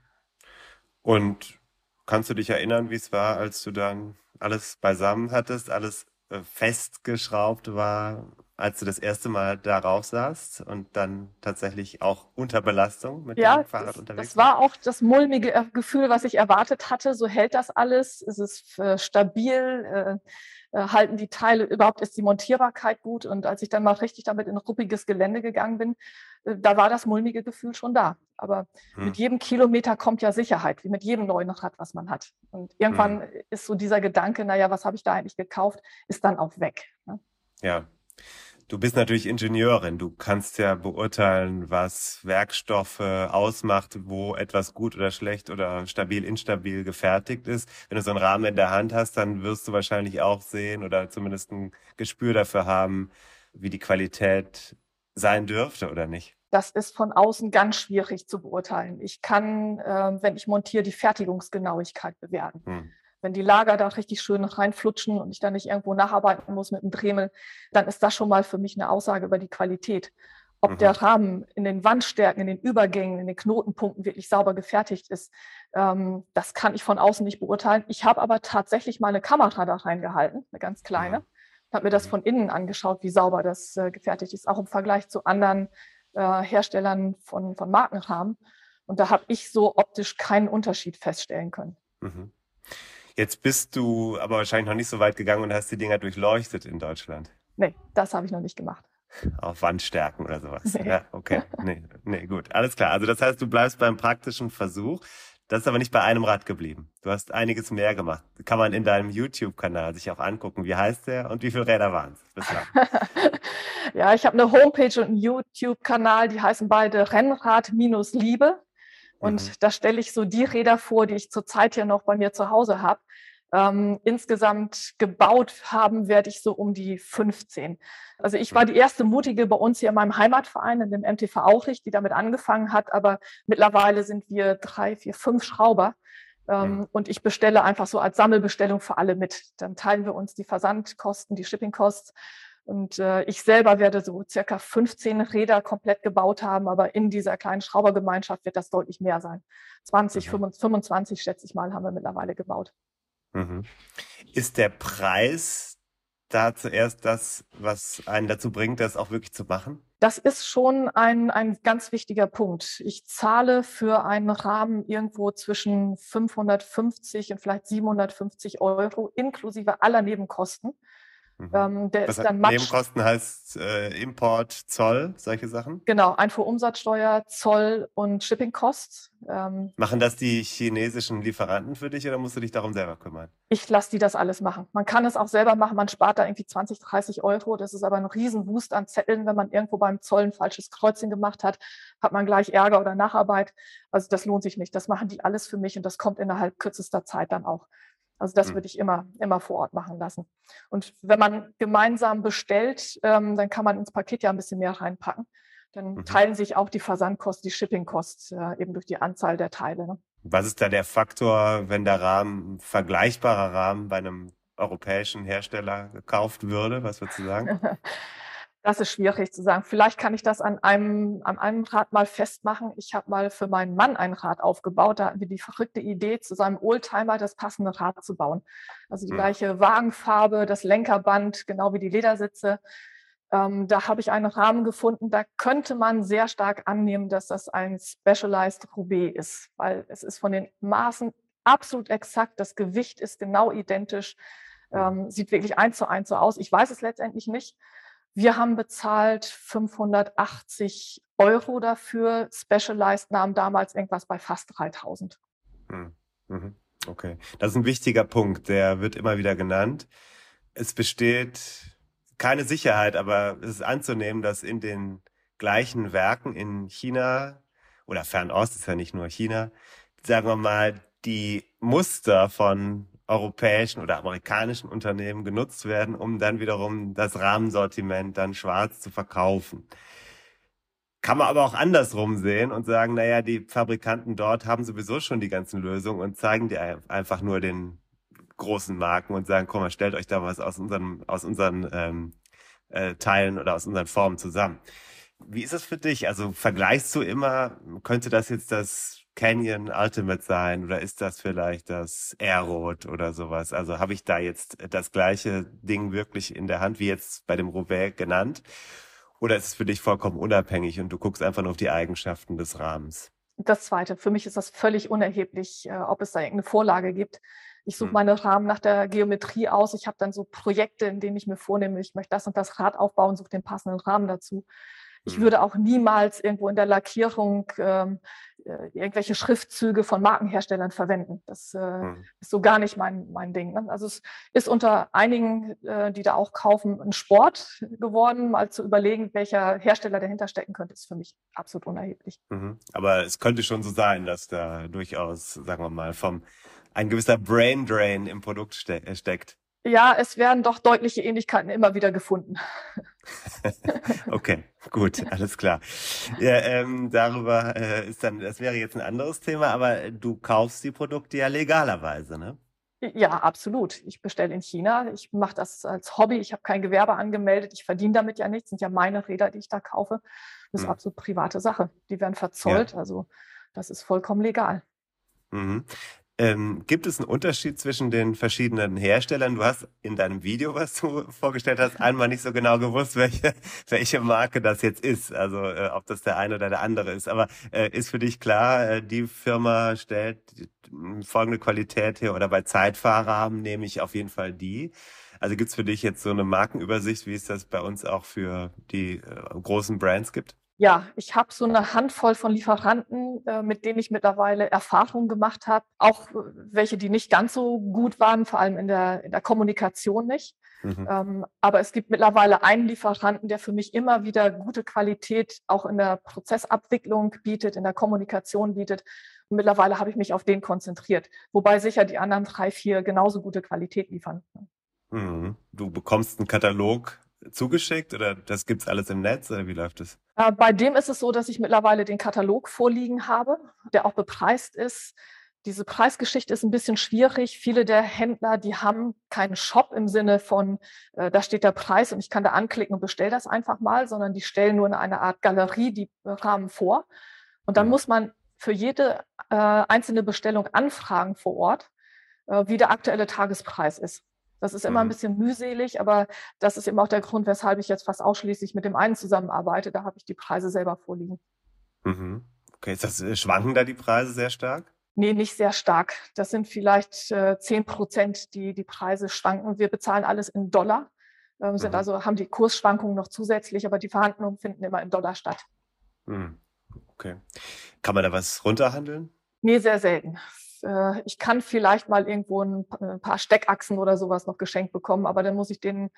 S3: Und kannst du dich erinnern, wie es war, als du dann alles beisammen hattest, alles äh, festgeschraubt war, als du das erste Mal darauf saßt und dann tatsächlich auch unter Belastung mit ja, dem Fahrrad
S5: das,
S3: unterwegs
S5: das war auch das mulmige Gefühl, was ich erwartet hatte. So hält das alles, es ist äh, stabil, äh, äh, halten die Teile, überhaupt ist die Montierbarkeit gut. Und als ich dann mal richtig damit in ruppiges Gelände gegangen bin, äh, da war das mulmige Gefühl schon da. Aber hm. mit jedem Kilometer kommt ja Sicherheit, wie mit jedem neuen Rad, was man hat. Und irgendwann hm. ist so dieser Gedanke, naja, was habe ich da eigentlich gekauft, ist dann auch weg. Ne?
S3: Ja. Du bist natürlich Ingenieurin. Du kannst ja beurteilen, was Werkstoffe ausmacht, wo etwas gut oder schlecht oder stabil, instabil gefertigt ist. Wenn du so einen Rahmen in der Hand hast, dann wirst du wahrscheinlich auch sehen oder zumindest ein Gespür dafür haben, wie die Qualität sein dürfte oder nicht.
S5: Das ist von außen ganz schwierig zu beurteilen. Ich kann, äh, wenn ich montiere, die Fertigungsgenauigkeit bewerten. Hm. Wenn die Lager da richtig schön reinflutschen und ich dann nicht irgendwo nacharbeiten muss mit einem Dremel, dann ist das schon mal für mich eine Aussage über die Qualität. Ob mhm. der Rahmen in den Wandstärken, in den Übergängen, in den Knotenpunkten wirklich sauber gefertigt ist, ähm, das kann ich von außen nicht beurteilen. Ich habe aber tatsächlich mal eine Kamera da reingehalten, eine ganz kleine, mhm. habe mir das mhm. von innen angeschaut, wie sauber das äh, gefertigt ist, auch im Vergleich zu anderen äh, Herstellern von, von Markenrahmen. Und da habe ich so optisch keinen Unterschied feststellen können. Mhm.
S3: Jetzt bist du aber wahrscheinlich noch nicht so weit gegangen und hast die Dinger durchleuchtet in Deutschland.
S5: Nee, das habe ich noch nicht gemacht.
S3: Auf Wandstärken oder sowas. Nee. Ja, okay. Nee, nee, gut. Alles klar. Also das heißt, du bleibst beim praktischen Versuch. Das ist aber nicht bei einem Rad geblieben. Du hast einiges mehr gemacht. Kann man in deinem YouTube-Kanal sich auch angucken. Wie heißt der und wie viele Räder waren es bislang?
S5: ja, ich habe eine Homepage und einen YouTube-Kanal, die heißen beide Rennrad minus Liebe. Und mhm. da stelle ich so die Räder vor, die ich zurzeit hier noch bei mir zu Hause habe. Ähm, insgesamt gebaut haben werde ich so um die 15. Also ich war die erste mutige bei uns hier in meinem Heimatverein, in dem MTV Auchricht, die damit angefangen hat. Aber mittlerweile sind wir drei, vier, fünf Schrauber. Ähm, und ich bestelle einfach so als Sammelbestellung für alle mit. Dann teilen wir uns die Versandkosten, die Shippingkosten und äh, ich selber werde so circa 15 Räder komplett gebaut haben, aber in dieser kleinen Schraubergemeinschaft wird das deutlich mehr sein. 20, mhm. 25 schätze ich mal, haben wir mittlerweile gebaut.
S3: Mhm. Ist der Preis da zuerst das, was einen dazu bringt, das auch wirklich zu machen?
S5: Das ist schon ein, ein ganz wichtiger Punkt. Ich zahle für einen Rahmen irgendwo zwischen 550 und vielleicht 750 Euro inklusive aller Nebenkosten.
S3: Mhm. Ähm, der Was ist dann Matsch. Nebenkosten heißt äh, Import, Zoll, solche Sachen?
S5: Genau, Einfuhrumsatzsteuer, Zoll und Shipping Costs.
S3: Ähm, Machen das die chinesischen Lieferanten für dich oder musst du dich darum selber kümmern?
S5: Ich lasse die das alles machen. Man kann es auch selber machen, man spart da irgendwie 20, 30 Euro. Das ist aber ein Riesenwust an Zetteln. Wenn man irgendwo beim Zoll ein falsches Kreuzchen gemacht hat, hat man gleich Ärger oder Nacharbeit. Also das lohnt sich nicht. Das machen die alles für mich und das kommt innerhalb kürzester Zeit dann auch. Also das mhm. würde ich immer, immer vor Ort machen lassen. Und wenn man gemeinsam bestellt, ähm, dann kann man ins Paket ja ein bisschen mehr reinpacken. Dann mhm. teilen sich auch die Versandkosten, die Shippingkosten äh, eben durch die Anzahl der Teile. Ne?
S3: Was ist da der Faktor, wenn der Rahmen, vergleichbarer Rahmen bei einem europäischen Hersteller gekauft würde? Was würdest du sagen?
S5: Das ist schwierig zu sagen. Vielleicht kann ich das an einem, an einem Rad mal festmachen. Ich habe mal für meinen Mann ein Rad aufgebaut. Da hatten wir die verrückte Idee, zu seinem Oldtimer das passende Rad zu bauen. Also die mhm. gleiche Wagenfarbe, das Lenkerband, genau wie die Ledersitze. Ähm, da habe ich einen Rahmen gefunden. Da könnte man sehr stark annehmen, dass das ein Specialized Roubaix ist, weil es ist von den Maßen absolut exakt. Das Gewicht ist genau identisch. Mhm. Ähm, sieht wirklich eins zu eins so aus. Ich weiß es letztendlich nicht. Wir haben bezahlt 580 Euro dafür. Specialized nahm damals irgendwas bei fast 3000. Hm,
S3: mhm. Okay, das ist ein wichtiger Punkt, der wird immer wieder genannt. Es besteht keine Sicherheit, aber es ist anzunehmen, dass in den gleichen Werken in China oder Fernost ist ja nicht nur China, sagen wir mal, die Muster von europäischen oder amerikanischen Unternehmen genutzt werden, um dann wiederum das Rahmensortiment dann schwarz zu verkaufen. Kann man aber auch andersrum sehen und sagen, naja, die Fabrikanten dort haben sowieso schon die ganzen Lösungen und zeigen dir einfach nur den großen Marken und sagen, komm mal, stellt euch da was aus unseren, aus unseren ähm, äh, Teilen oder aus unseren Formen zusammen. Wie ist es für dich? Also vergleichst du immer, könnte das jetzt das Canyon Ultimate sein oder ist das vielleicht das Aerod oder sowas? Also habe ich da jetzt das gleiche Ding wirklich in der Hand, wie jetzt bei dem Roubaix genannt? Oder ist es für dich vollkommen unabhängig und du guckst einfach nur auf die Eigenschaften des Rahmens?
S5: Das Zweite. Für mich ist das völlig unerheblich, äh, ob es da irgendeine Vorlage gibt. Ich suche hm. meine Rahmen nach der Geometrie aus. Ich habe dann so Projekte, in denen ich mir vornehme, ich möchte das und das Rad aufbauen, suche den passenden Rahmen dazu. Ich hm. würde auch niemals irgendwo in der Lackierung ähm, äh, irgendwelche Schriftzüge von Markenherstellern verwenden. Das äh, mhm. ist so gar nicht mein, mein Ding. Ne? Also es ist unter einigen, äh, die da auch kaufen, ein Sport geworden, mal zu überlegen, welcher Hersteller dahinter stecken könnte, ist für mich absolut unerheblich.
S3: Mhm. Aber es könnte schon so sein, dass da durchaus, sagen wir mal, vom ein gewisser Brain Drain im Produkt ste steckt.
S5: Ja, es werden doch deutliche Ähnlichkeiten immer wieder gefunden.
S3: okay, gut, alles klar. Ja, ähm, darüber äh, ist dann, das wäre jetzt ein anderes Thema, aber du kaufst die Produkte ja legalerweise, ne?
S5: Ja, absolut. Ich bestelle in China. Ich mache das als Hobby. Ich habe kein Gewerbe angemeldet. Ich verdiene damit ja nichts. Sind ja meine Räder, die ich da kaufe. Das ist
S3: Mhm.
S5: absolut private Sache. Die werden verzollt. Also das ist vollkommen legal.
S3: Mhm. Ähm, gibt es einen Unterschied zwischen den verschiedenen Herstellern? Du hast in deinem Video, was du vorgestellt hast, einmal nicht so genau gewusst, welche, welche Marke das jetzt ist. Also äh, ob das der eine oder der andere ist. Aber äh, ist für dich klar, äh, die Firma stellt die- folgende Qualität her oder bei Zeitfahrrahmen nehme ich auf jeden Fall die. Also gibt's für dich jetzt so eine Markenübersicht, wie es das bei uns auch für die äh, großen Brands gibt?
S5: Ja, ich habe so eine Handvoll von Lieferanten, äh, mit denen ich mittlerweile Erfahrungen gemacht habe. Auch äh, welche, die nicht ganz so gut waren, vor allem in der, in der Kommunikation nicht.
S3: Mhm.
S5: Ähm, aber es gibt mittlerweile einen Lieferanten, der für mich immer wieder gute Qualität auch in der Prozessabwicklung bietet, in der Kommunikation bietet. Und mittlerweile habe ich mich auf den konzentriert, wobei sicher die anderen drei, vier genauso gute Qualität liefern.
S3: Mhm. Du bekommst einen Katalog zugeschickt oder das gibt's alles im Netz oder wie läuft es?
S5: Äh, Bei dem ist es so, dass ich mittlerweile den Katalog vorliegen habe, der auch bepreist ist. Diese Preisgeschichte ist ein bisschen schwierig. Viele der Händler, die haben keinen Shop im Sinne von, äh, da steht der Preis und ich kann da anklicken und bestelle das einfach mal, sondern die stellen nur in eine Art Galerie die Rahmen vor. Und dann
S3: Mhm.
S5: muss man für jede äh, einzelne Bestellung anfragen vor Ort, äh, wie der aktuelle Tagespreis ist. Das ist immer ein
S3: Mhm.
S5: bisschen mühselig, aber das ist eben auch der Grund, weshalb ich jetzt fast ausschließlich mit dem einen zusammenarbeite. Da habe ich die Preise selber vorliegen.
S3: Mhm. Okay, ist das, äh, schwanken da die Preise sehr stark?
S5: Nee, nicht sehr stark. Das sind vielleicht äh, 10 Prozent, die die Preise schwanken. Wir bezahlen alles in Dollar, ähm, sind
S3: Mhm.
S5: also, haben die Kursschwankungen noch zusätzlich, aber die Verhandlungen finden immer in Dollar statt.
S3: Mhm. Okay. Kann man da was runterhandeln?
S5: Nee, sehr selten. Äh, Ich kann vielleicht mal irgendwo ein ein paar Steckachsen oder sowas noch geschenkt bekommen, aber dann muss ich denen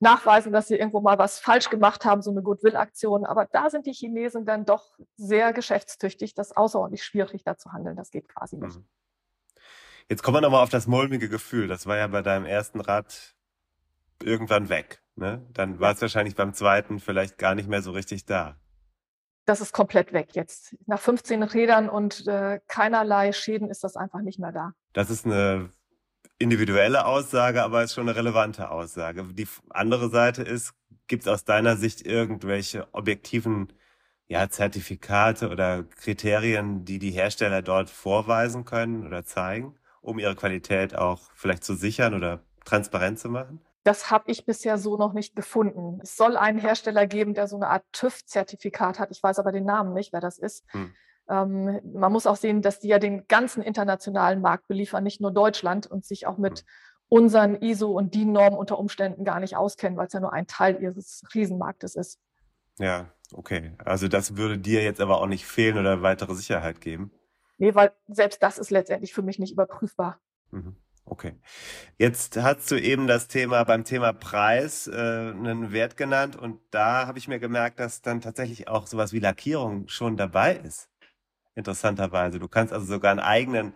S5: nachweisen, dass sie irgendwo mal was falsch gemacht haben, so eine Goodwill-Aktion. Aber da sind die Chinesen dann doch sehr geschäftstüchtig. Das ist außerordentlich schwierig, da zu handeln. Das geht quasi nicht.
S3: Mhm. Jetzt kommen wir nochmal auf das mulmige Gefühl. Das war ja bei deinem ersten Rad irgendwann weg. Ne? Dann war es wahrscheinlich beim zweiten vielleicht gar nicht mehr so richtig da.
S5: Das ist komplett weg jetzt. Nach 15 Rädern und äh, keinerlei Schäden ist das einfach nicht mehr da.
S3: Das ist eine individuelle Aussage, aber ist schon eine relevante Aussage. Die andere Seite ist, gibt es aus deiner Sicht irgendwelche objektiven ja, Zertifikate oder Kriterien, die die Hersteller dort vorweisen können oder zeigen, um ihre Qualität auch vielleicht zu sichern oder transparent zu machen?
S5: Das habe ich bisher so noch nicht gefunden. Es soll einen Hersteller geben, der so eine Art TÜV-Zertifikat hat. Ich weiß aber den Namen nicht, wer das ist.
S3: Hm.
S5: Ähm, man muss auch sehen, dass die ja den ganzen internationalen Markt beliefern, nicht nur Deutschland und sich auch mit
S3: Hm.
S5: unseren ISO und DIN-Normen unter Umständen gar nicht auskennen, weil es ja nur ein Teil ihres Riesenmarktes ist.
S3: Ja, okay. Also das würde dir jetzt aber auch nicht fehlen oder weitere Sicherheit geben.
S5: Nee, weil selbst das ist letztendlich für mich nicht überprüfbar.
S3: Mhm. Okay. Jetzt hast du eben das Thema beim Thema Preis äh, einen Wert genannt und da habe ich mir gemerkt, dass dann tatsächlich auch sowas wie Lackierung schon dabei ist. Interessanterweise. Du kannst also sogar einen eigenen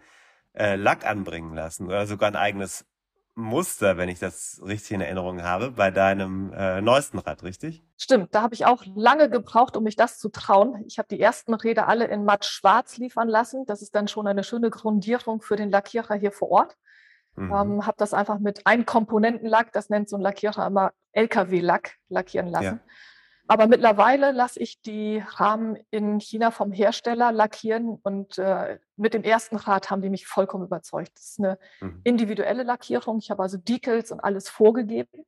S3: äh, Lack anbringen lassen oder sogar ein eigenes Muster, wenn ich das richtig in Erinnerung habe, bei deinem äh, neuesten Rad, richtig?
S5: Stimmt, da habe ich auch lange gebraucht, um mich das zu trauen. Ich habe die ersten Räder alle in matt schwarz liefern lassen. Das ist dann schon eine schöne Grundierung für den Lackierer hier vor Ort.
S3: Mhm.
S5: Ähm, habe das einfach mit Einkomponentenlack, das nennt so ein Lackierer immer LKW-Lack, lackieren lassen.
S3: Ja.
S5: Aber mittlerweile lasse ich die Rahmen in China vom Hersteller lackieren und äh, mit dem ersten Rad haben die mich vollkommen überzeugt. Das ist eine
S3: Mhm.
S5: individuelle Lackierung. Ich habe also Decals und alles vorgegeben,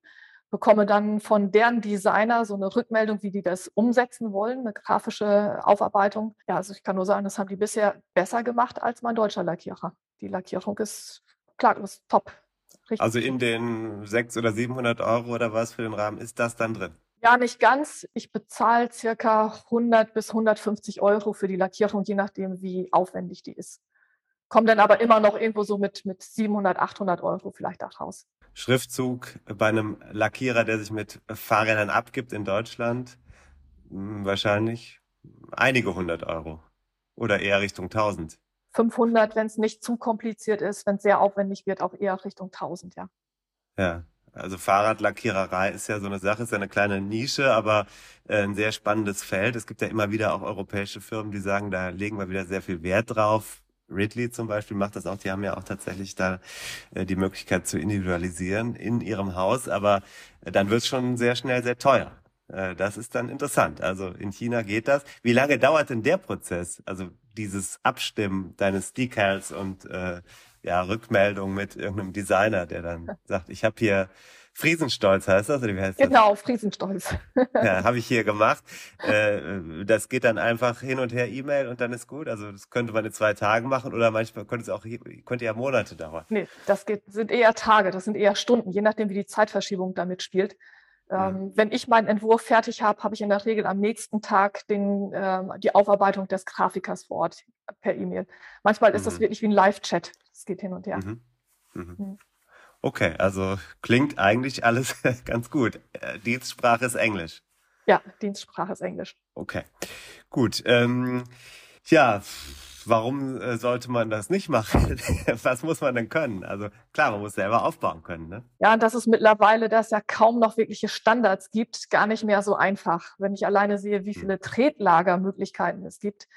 S5: bekomme dann von deren Designer so eine Rückmeldung, wie die das umsetzen wollen, eine grafische Aufarbeitung. Ja, also ich kann nur sagen, das haben die bisher besser gemacht als mein deutscher Lackierer. Die Lackierung ist klar, ist top. Richtig
S3: Also in den 600 oder 700 Euro oder was für den Rahmen ist das dann drin?
S5: Ja, nicht ganz. Ich bezahle circa 100 bis 150 Euro für die Lackierung, je nachdem, wie aufwendig die ist. Komme dann aber immer noch irgendwo so mit, mit 700, 800 Euro vielleicht auch raus.
S3: Schriftzug bei einem Lackierer, der sich mit Fahrrädern abgibt in Deutschland, hm, wahrscheinlich einige hundert Euro. Oder eher Richtung 1000.
S5: 500, wenn es nicht zu kompliziert ist, wenn es sehr aufwendig wird, auch eher Richtung 1000, ja.
S3: Ja. Also Fahrradlackiererei ist ja so eine Sache, ist ja eine kleine Nische, aber äh, ein sehr spannendes Feld. Es gibt ja immer wieder auch europäische Firmen, die sagen, da legen wir wieder sehr viel Wert drauf. Ridley zum Beispiel macht das auch. Die haben ja auch tatsächlich da äh, die Möglichkeit zu individualisieren in ihrem Haus, aber äh, dann wird es schon sehr schnell sehr teuer. Äh, das ist dann interessant. Also in China geht das. Wie lange dauert denn der Prozess? Also dieses Abstimmen deines Decals und äh, ja, Rückmeldung mit irgendeinem Designer, der dann sagt, ich habe hier Friesenstolz heißt das, oder wie heißt
S5: das? Genau, Friesenstolz.
S3: ja, habe ich hier gemacht. Äh, das geht dann einfach hin und her E-Mail und dann ist gut. Also das könnte man in zwei Tagen machen oder manchmal könnte es auch könnte ja Monate dauern.
S5: Nee, das geht, sind eher Tage, das sind eher Stunden, je nachdem, wie die Zeitverschiebung damit spielt. Ähm. Wenn ich meinen Entwurf fertig habe, habe ich in der Regel am nächsten Tag den, ähm, die Aufarbeitung des Grafikers vor Ort per E-Mail. Manchmal mhm. ist das mhm. wirklich wie ein Live-Chat. Es geht hin und her. Mhm.
S3: mhm. mhm. Okay, also klingt eigentlich alles ganz gut. Äh, Dienstsprache ist Englisch.
S5: Ja, Dienstsprache ist Englisch.
S3: Okay, gut. Ähm, ja, warum äh, sollte man das nicht machen? Was muss man denn können? Also klar, man muss selber aufbauen können. Ne?
S5: Ja, und das ist mittlerweile, dass es ja kaum noch wirkliche Standards gibt, gar nicht mehr so einfach. Wenn ich alleine sehe, wie hm. viele Tretlagermöglichkeiten es gibt,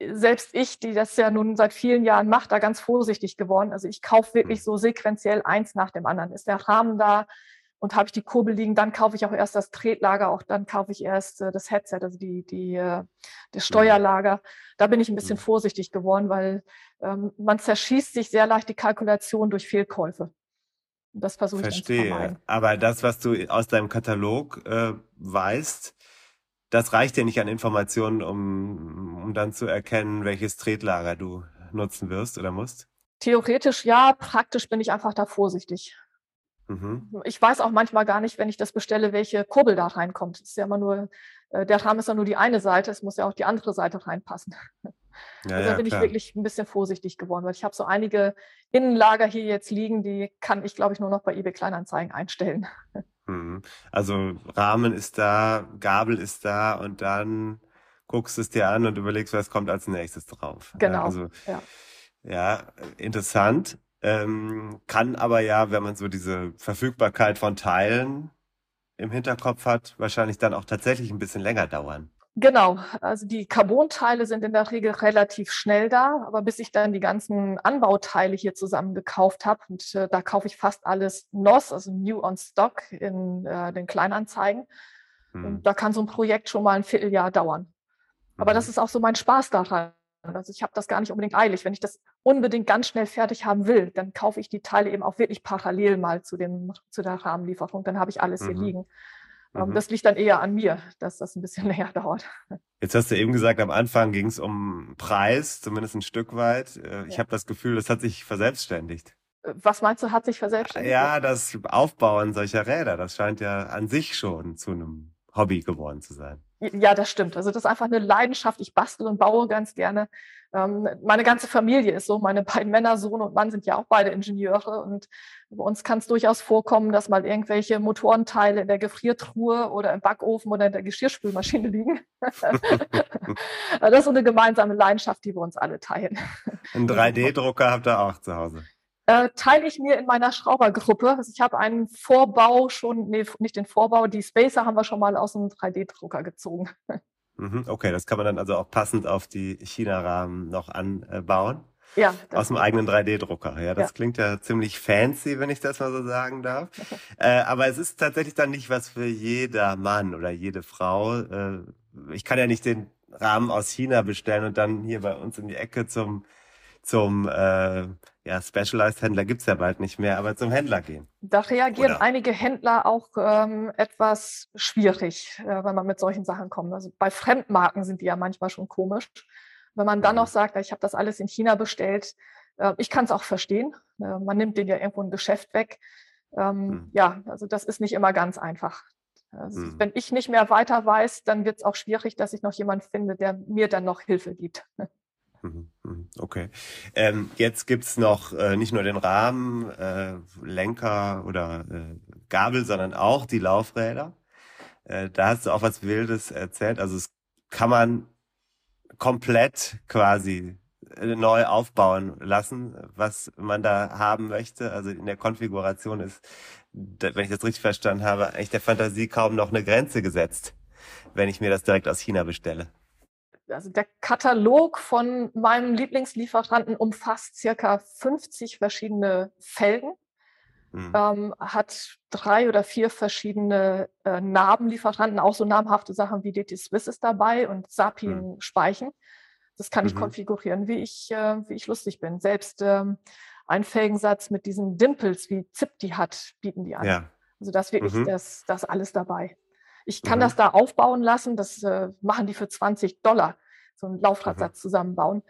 S5: selbst ich, die das ja nun seit vielen Jahren macht, da ganz vorsichtig geworden. Also ich kaufe wirklich mhm. so sequenziell eins nach dem anderen. Ist der Rahmen da und habe ich die Kurbel liegen, dann kaufe ich auch erst das Tretlager, auch dann kaufe ich erst äh, das Headset, also die, die, äh, das mhm. Steuerlager. Da bin ich ein bisschen mhm. vorsichtig geworden, weil ähm, man zerschießt sich sehr leicht die Kalkulation durch Fehlkäufe. Das versuche ich
S3: Verstehe. Dann zu vermeiden. Aber das, was du aus deinem Katalog äh, weißt, das reicht ja nicht an Informationen, um, um dann zu erkennen, welches Tretlager du nutzen wirst oder musst?
S5: Theoretisch ja, praktisch bin ich einfach da vorsichtig. Mhm. Ich weiß auch manchmal gar nicht, wenn ich das bestelle, welche Kurbel da reinkommt. Ist ja immer nur, äh, der Rahmen ist ja nur die eine Seite, es muss ja auch die andere Seite reinpassen. Ja, also da bin klar. ich wirklich ein bisschen vorsichtig geworden, weil ich habe so einige Innenlager hier jetzt liegen, die kann ich, glaube ich, nur noch bei eBay Kleinanzeigen einstellen.
S3: Mhm. Also Rahmen ist da, Gabel ist da und dann guckst du es dir an und überlegst, was kommt als nächstes drauf.
S5: Genau.
S3: Also, ja. ja, interessant. Ähm, kann aber ja, wenn man so diese Verfügbarkeit von Teilen im Hinterkopf hat, wahrscheinlich dann auch tatsächlich ein bisschen länger dauern.
S5: Genau, also die Carbon-Teile sind in der Regel relativ schnell da, aber bis ich dann die ganzen Anbauteile hier zusammen gekauft habe, und äh, da kaufe ich fast alles NOS, also New on Stock in äh, den Kleinanzeigen. Hm. Und da kann so ein Projekt schon mal ein Vierteljahr dauern. Aber das mhm. ist auch so mein Spaß daran. Also ich habe das gar nicht unbedingt eilig. Wenn ich das unbedingt ganz schnell fertig haben will, dann kaufe ich die Teile eben auch wirklich parallel mal zu, dem, zu der Rahmenlieferung. Dann habe ich alles mhm. hier liegen. Ähm, mhm. Das liegt dann eher an mir, dass das ein bisschen länger dauert.
S3: Jetzt hast du eben gesagt, am Anfang ging es um Preis, zumindest ein Stück weit. Äh, ich ja. habe das Gefühl, das hat sich verselbstständigt.
S5: Äh, was meinst du, hat sich verselbstständigt?
S3: Ja, das Aufbauen solcher Räder, das scheint ja an sich schon zu einem Hobby geworden zu sein.
S5: Ja, das stimmt. Also das ist einfach eine Leidenschaft. Ich bastel und baue ganz gerne. Ähm, meine ganze Familie ist so. Meine beiden Männer, Sohn und Mann, sind ja auch beide Ingenieure. Und bei uns kann es durchaus vorkommen, dass mal irgendwelche Motorenteile in der Gefriertruhe oder im Backofen oder in der Geschirrspülmaschine liegen. das ist so eine gemeinsame Leidenschaft, die wir uns alle teilen.
S3: Einen 3D-Drucker habt ihr auch zu Hause?
S5: Äh, teile ich mir in meiner Schraubergruppe. Also ich habe einen Vorbau schon, nee, nicht den Vorbau, die Spacer haben wir schon mal aus dem 3D-Drucker gezogen.
S3: Mhm, okay, das kann man dann also auch passend auf die China-Rahmen noch anbauen.
S5: Ja.
S3: Aus dem eigenen 3D-Drucker. Ja, das ja. klingt ja ziemlich fancy, wenn ich das mal so sagen darf. äh, aber es ist tatsächlich dann nicht was für jeder Mann oder jede Frau. Äh, ich kann ja nicht den Rahmen aus China bestellen und dann hier bei uns in die Ecke zum zum äh, ja, Specialized-Händler gibt's ja bald nicht mehr, aber zum Händler gehen.
S5: Da reagieren Oder? einige Händler auch ähm, etwas schwierig, äh, wenn man mit solchen Sachen kommt. Also bei Fremdmarken sind die ja manchmal schon komisch. Wenn man dann mhm. noch sagt, ich habe das alles in China bestellt, äh, ich kann es auch verstehen. Äh, man nimmt den ja irgendwo ein Geschäft weg. Ähm, mhm. Ja, also das ist nicht immer ganz einfach. Also mhm. Wenn ich nicht mehr weiter weiß, dann wird es auch schwierig, dass ich noch jemand finde, der mir dann noch Hilfe gibt.
S3: Mhm, okay. Ähm, jetzt gibt's noch äh, nicht nur den Rahmen, äh, Lenker oder äh, Gabel, sondern auch die Laufräder. Äh, da hast du auch was Wildes erzählt. Also es kann man komplett quasi äh, neu aufbauen lassen, was man da haben möchte. Also in der Konfiguration ist, wenn ich das richtig verstanden habe, eigentlich der Fantasie kaum noch eine Grenze gesetzt, wenn ich mir das direkt aus China bestelle.
S5: Also der Katalog von meinem Lieblingslieferanten umfasst circa 50 verschiedene Felgen, mhm. ähm, hat drei oder vier verschiedene äh, Narbenlieferanten, auch so namhafte Sachen wie DT Swiss ist dabei und Sapin mhm. Speichen. Das kann mhm. ich konfigurieren, wie ich, äh, wie ich lustig bin. Selbst ähm, ein Felgensatz mit diesen Dimples, wie ZIP die hat, bieten die an. Ja. Also das wirklich mhm. das, das alles dabei. Ich kann mhm. das da aufbauen lassen, das äh, machen die für 20 Dollar, so einen Laufradsatz mhm. zusammenbauen.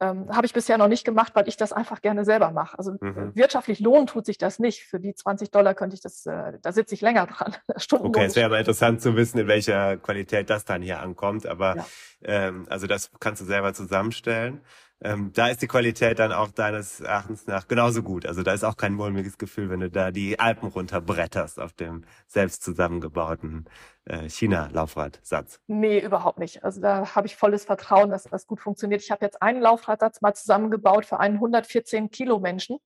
S5: Ähm, Habe ich bisher noch nicht gemacht, weil ich das einfach gerne selber mache. Also äh, mhm. wirtschaftlich lohnen tut sich das nicht. Für die 20 Dollar könnte ich das, äh, da sitze ich länger dran.
S3: okay, es wäre aber interessant zu wissen, in welcher Qualität das dann hier ankommt. Aber ja. ähm, also das kannst du selber zusammenstellen ähm, da ist die Qualität dann auch deines Erachtens nach genauso gut. Also da ist auch kein mulmiges Gefühl, wenn du da die Alpen runterbretterst auf dem selbst zusammengebauten äh, China-Laufradsatz.
S5: Nee, überhaupt nicht. Also da habe ich volles Vertrauen, dass das gut funktioniert. Ich habe jetzt einen Laufradsatz mal zusammengebaut für einen 114 Kilo Menschen.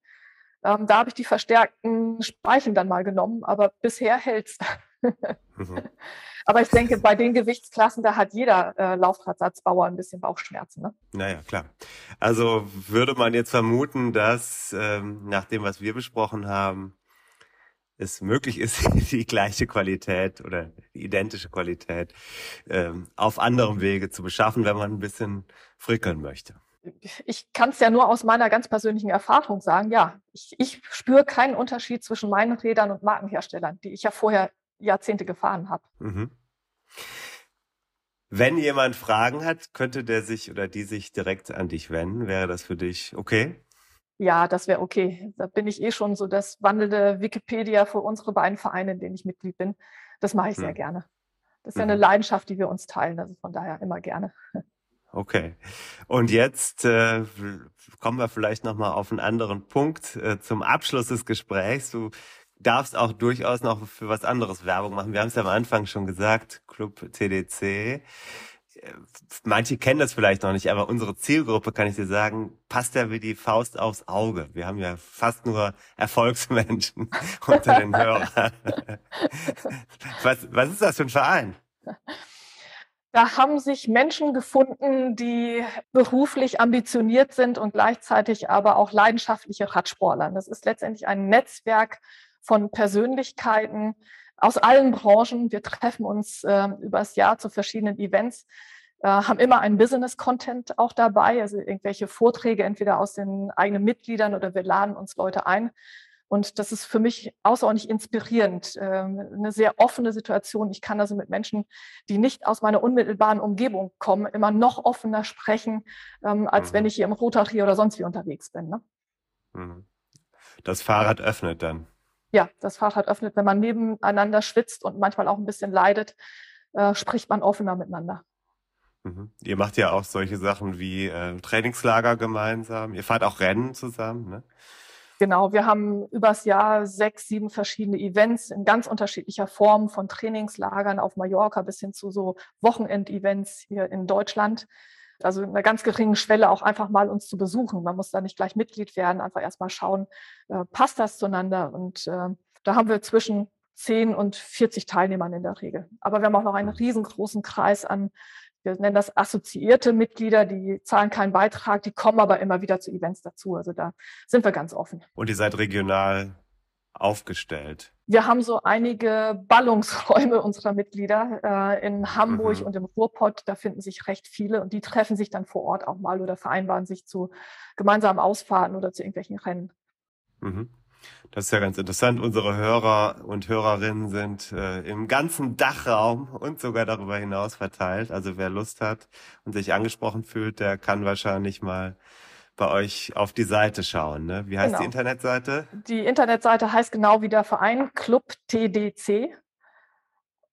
S5: Ähm, da habe ich die verstärkten Speichen dann mal genommen, aber bisher hält's. mhm. Aber ich denke, bei den Gewichtsklassen, da hat jeder äh, Laufradsatzbauer ein bisschen Bauchschmerzen. Ne?
S3: Naja, klar. Also würde man jetzt vermuten, dass ähm, nach dem, was wir besprochen haben, es möglich ist, die gleiche Qualität oder die identische Qualität ähm, auf anderem Wege zu beschaffen, wenn man ein bisschen frickeln möchte.
S5: Ich kann es ja nur aus meiner ganz persönlichen Erfahrung sagen, ja, ich, ich spüre keinen Unterschied zwischen meinen Rädern und Markenherstellern, die ich ja vorher Jahrzehnte gefahren habe. Mhm.
S3: Wenn jemand Fragen hat, könnte der sich oder die sich direkt an dich wenden. Wäre das für dich okay?
S5: Ja, das wäre okay. Da bin ich eh schon so das wandelnde Wikipedia für unsere beiden Vereine, in denen ich Mitglied bin. Das mache ich hm. sehr gerne. Das ist ja eine mhm. Leidenschaft, die wir uns teilen. Also von daher immer gerne.
S3: Okay. Und jetzt äh, kommen wir vielleicht noch mal auf einen anderen Punkt äh, zum Abschluss des Gesprächs. Du darfst auch durchaus noch für was anderes Werbung machen. Wir haben es ja am Anfang schon gesagt, Club TDC. Manche kennen das vielleicht noch nicht, aber unsere Zielgruppe, kann ich dir sagen, passt ja wie die Faust aufs Auge. Wir haben ja fast nur Erfolgsmenschen unter den Hörern. was, was ist das für ein Verein?
S5: Da haben sich Menschen gefunden, die beruflich ambitioniert sind und gleichzeitig aber auch leidenschaftliche Radsportler. Das ist letztendlich ein Netzwerk von Persönlichkeiten aus allen Branchen. Wir treffen uns äh, übers Jahr zu verschiedenen Events, äh, haben immer einen Business-Content auch dabei, also irgendwelche Vorträge entweder aus den eigenen Mitgliedern oder wir laden uns Leute ein. Und das ist für mich außerordentlich inspirierend, äh, eine sehr offene Situation. Ich kann also mit Menschen, die nicht aus meiner unmittelbaren Umgebung kommen, immer noch offener sprechen, ähm, als mhm. wenn ich hier im Rotary oder sonst wie unterwegs bin. Ne?
S3: Mhm. Das Fahrrad öffnet dann
S5: ja, das Fahrrad öffnet, wenn man nebeneinander schwitzt und manchmal auch ein bisschen leidet, äh, spricht man offener miteinander.
S3: Mhm. Ihr macht ja auch solche Sachen wie äh, Trainingslager gemeinsam. Ihr fahrt auch Rennen zusammen, ne?
S5: Genau, wir haben übers Jahr sechs, sieben verschiedene Events in ganz unterschiedlicher Form, von Trainingslagern auf Mallorca bis hin zu so Wochenendevents hier in Deutschland. Also eine ganz geringe Schwelle auch einfach mal uns zu besuchen. Man muss da nicht gleich Mitglied werden, einfach erstmal schauen, äh, passt das zueinander? Und äh, da haben wir zwischen 10 und 40 Teilnehmern in der Regel. Aber wir haben auch noch einen riesengroßen Kreis an, wir nennen das assoziierte Mitglieder, die zahlen keinen Beitrag, die kommen aber immer wieder zu Events dazu. Also da sind wir ganz offen.
S3: Und ihr seid regional aufgestellt?
S5: Wir haben so einige Ballungsräume unserer Mitglieder äh, in Hamburg mhm. und im Ruhrpott. Da finden sich recht viele und die treffen sich dann vor Ort auch mal oder vereinbaren sich zu gemeinsamen Ausfahrten oder zu irgendwelchen Rennen.
S3: Mhm. Das ist ja ganz interessant. Unsere Hörer und Hörerinnen sind äh, im ganzen Dachraum und sogar darüber hinaus verteilt. Also wer Lust hat und sich angesprochen fühlt, der kann wahrscheinlich mal bei euch auf die Seite schauen. Ne? Wie heißt genau. die Internetseite?
S5: Die Internetseite heißt genau wie der Verein Club TDC.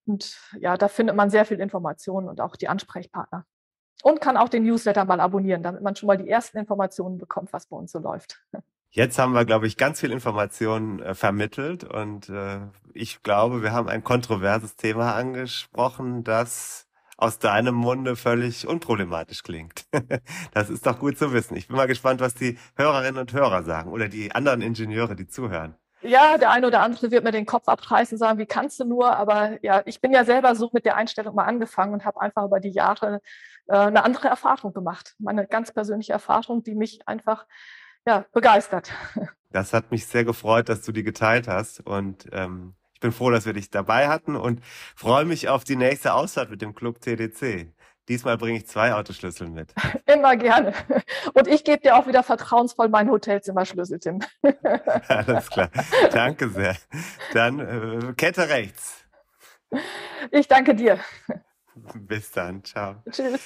S5: Und ja, da findet man sehr viel Informationen und auch die Ansprechpartner. Und kann auch den Newsletter mal abonnieren, damit man schon mal die ersten Informationen bekommt, was bei uns so läuft.
S3: Jetzt haben wir, glaube ich, ganz viel Informationen äh, vermittelt und äh, ich glaube, wir haben ein kontroverses Thema angesprochen, das aus deinem Munde völlig unproblematisch klingt. das ist doch gut zu wissen. Ich bin mal gespannt, was die Hörerinnen und Hörer sagen oder die anderen Ingenieure, die zuhören.
S5: ja, der eine oder andere wird mir den Kopf abreißen, sagen, wie kannst du nur? Aber ja, ich bin ja selber so mit der Einstellung mal angefangen und habe einfach über die Jahre äh, eine andere Erfahrung gemacht. Meine ganz persönliche Erfahrung, die mich einfach ja, begeistert.
S3: Das hat mich sehr gefreut, dass du die geteilt hast. Und ähm, ich bin froh, dass wir dich dabei hatten und freue mich auf die nächste Ausfahrt mit dem Club TDC. Diesmal bringe ich zwei Autoschlüssel mit.
S5: Immer gerne. Und ich gebe dir auch wieder vertrauensvoll mein Hotelzimmerschlüssel, Tim.
S3: Alles klar. Danke sehr. Dann äh, Kette rechts.
S5: Ich danke dir.
S3: Bis dann. Ciao.
S5: Tschüss.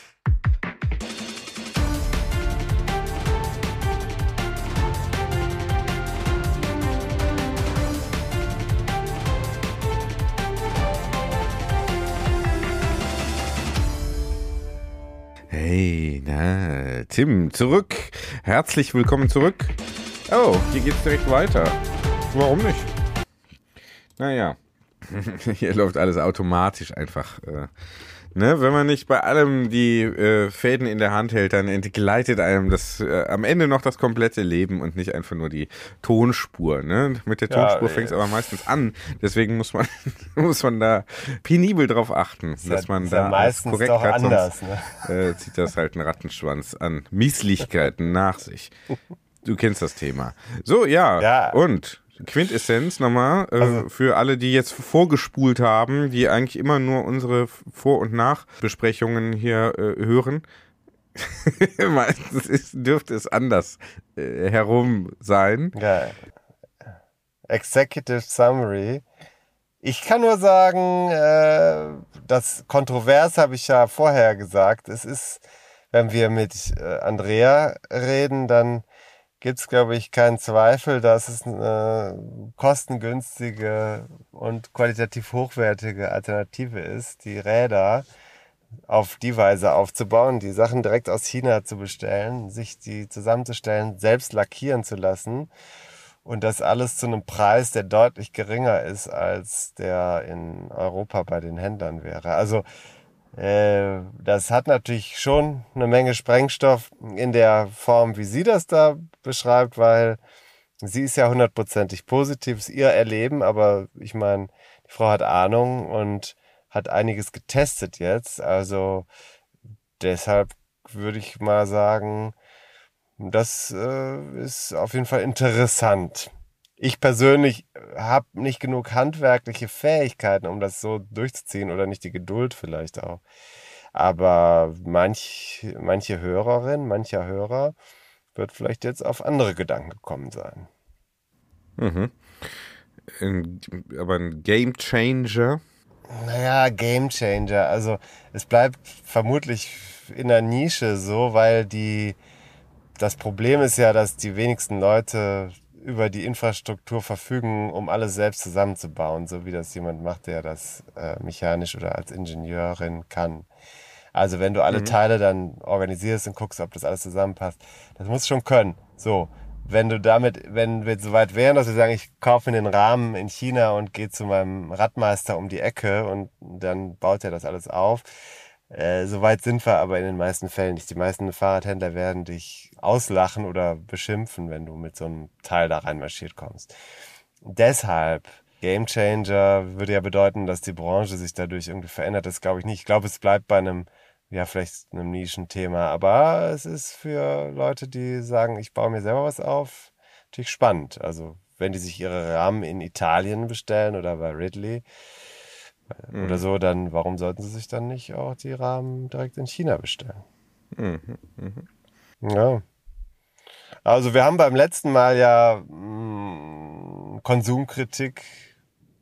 S2: Hey, na, Tim, zurück. Herzlich willkommen zurück. Oh, hier geht's direkt weiter. Warum nicht? Naja, hier läuft alles automatisch einfach. Äh, ne? Wenn man nicht bei allem die äh, Fäden in der Hand hält, dann entgleitet einem das äh, am Ende noch das komplette Leben und nicht einfach nur die Tonspur. Ne? Mit der Tonspur
S3: Ja,
S2: fängt es aber meistens an. Deswegen muss man, muss man da penibel drauf achten, dass man
S3: ist ja
S2: da
S3: meistens
S2: korrekt
S3: doch
S2: hat,
S3: anders.
S2: sonst
S3: Ne?
S2: äh, zieht das halt einen Rattenschwanz an Mieslichkeiten nach sich. Du kennst das Thema. So, ja.
S3: Ja.
S2: Und Quintessenz nochmal äh,
S3: Also-
S2: für alle, die jetzt vorgespult haben, die eigentlich immer nur unsere Vor- und Nachbesprechungen hier äh, hören. Meistens ist, dürfte es anders äh, herum sein.
S3: Ja. Executive Summary. Ich kann nur sagen, äh, das kontrovers habe ich ja vorher gesagt. Es ist, wenn wir mit äh, Andrea reden, dann gibt es, glaube ich, keinen Zweifel, dass es eine kostengünstige und qualitativ hochwertige Alternative ist, die Räder auf die Weise aufzubauen, die Sachen direkt aus China zu bestellen, sich die zusammenzustellen, selbst lackieren zu lassen und das alles zu einem Preis, der deutlich geringer ist, als der in Europa bei den Händlern wäre. Also das hat natürlich schon eine Menge Sprengstoff in der Form, wie sie das da beschreibt, weil sie ist ja hundertprozentig positiv, ist ihr Erleben, aber ich meine, die Frau hat Ahnung und hat einiges getestet jetzt. Also deshalb würde ich mal sagen, das äh, ist auf jeden Fall interessant. Ich persönlich habe nicht genug handwerkliche Fähigkeiten, um das so durchzuziehen oder nicht die Geduld vielleicht auch. Aber manch, manche Hörerin, mancher Hörer wird vielleicht jetzt auf andere Gedanken gekommen sein.
S2: Mhm. Ein, aber ein Game Changer.
S3: Naja, Game Changer. Also es bleibt vermutlich in der Nische so, weil die das Problem ist ja, dass die wenigsten Leute über die Infrastruktur verfügen, um alles selbst zusammenzubauen, so wie das jemand macht, der das äh, mechanisch oder als Ingenieurin kann. Also wenn du alle Teile dann organisierst und guckst, ob das alles zusammenpasst, das musst du schon können. So, wenn du damit, wenn wir so weit wären, dass wir sagen, ich kaufe mir den Rahmen in China und gehe zu meinem Radmeister um die Ecke und dann baut er das alles auf. Äh, so weit sind wir aber in den meisten Fällen nicht. Die meisten Fahrradhändler werden dich auslachen oder beschimpfen, wenn du mit so einem Teil da reinmarschiert kommst. Deshalb, Game Changer würde ja bedeuten, dass die Branche sich dadurch irgendwie verändert. Das glaube ich nicht. Ich glaube, es bleibt bei einem, ja, vielleicht einem Nischenthema. Aber es ist für Leute, die sagen, ich baue mir selber was auf, natürlich spannend. Also, wenn die sich ihre Rahmen in Italien bestellen oder bei Ridley oder so, dann warum sollten sie sich dann nicht auch die Rahmen direkt in China bestellen? Ja. Also wir haben beim letzten Mal ja mh, Konsumkritik.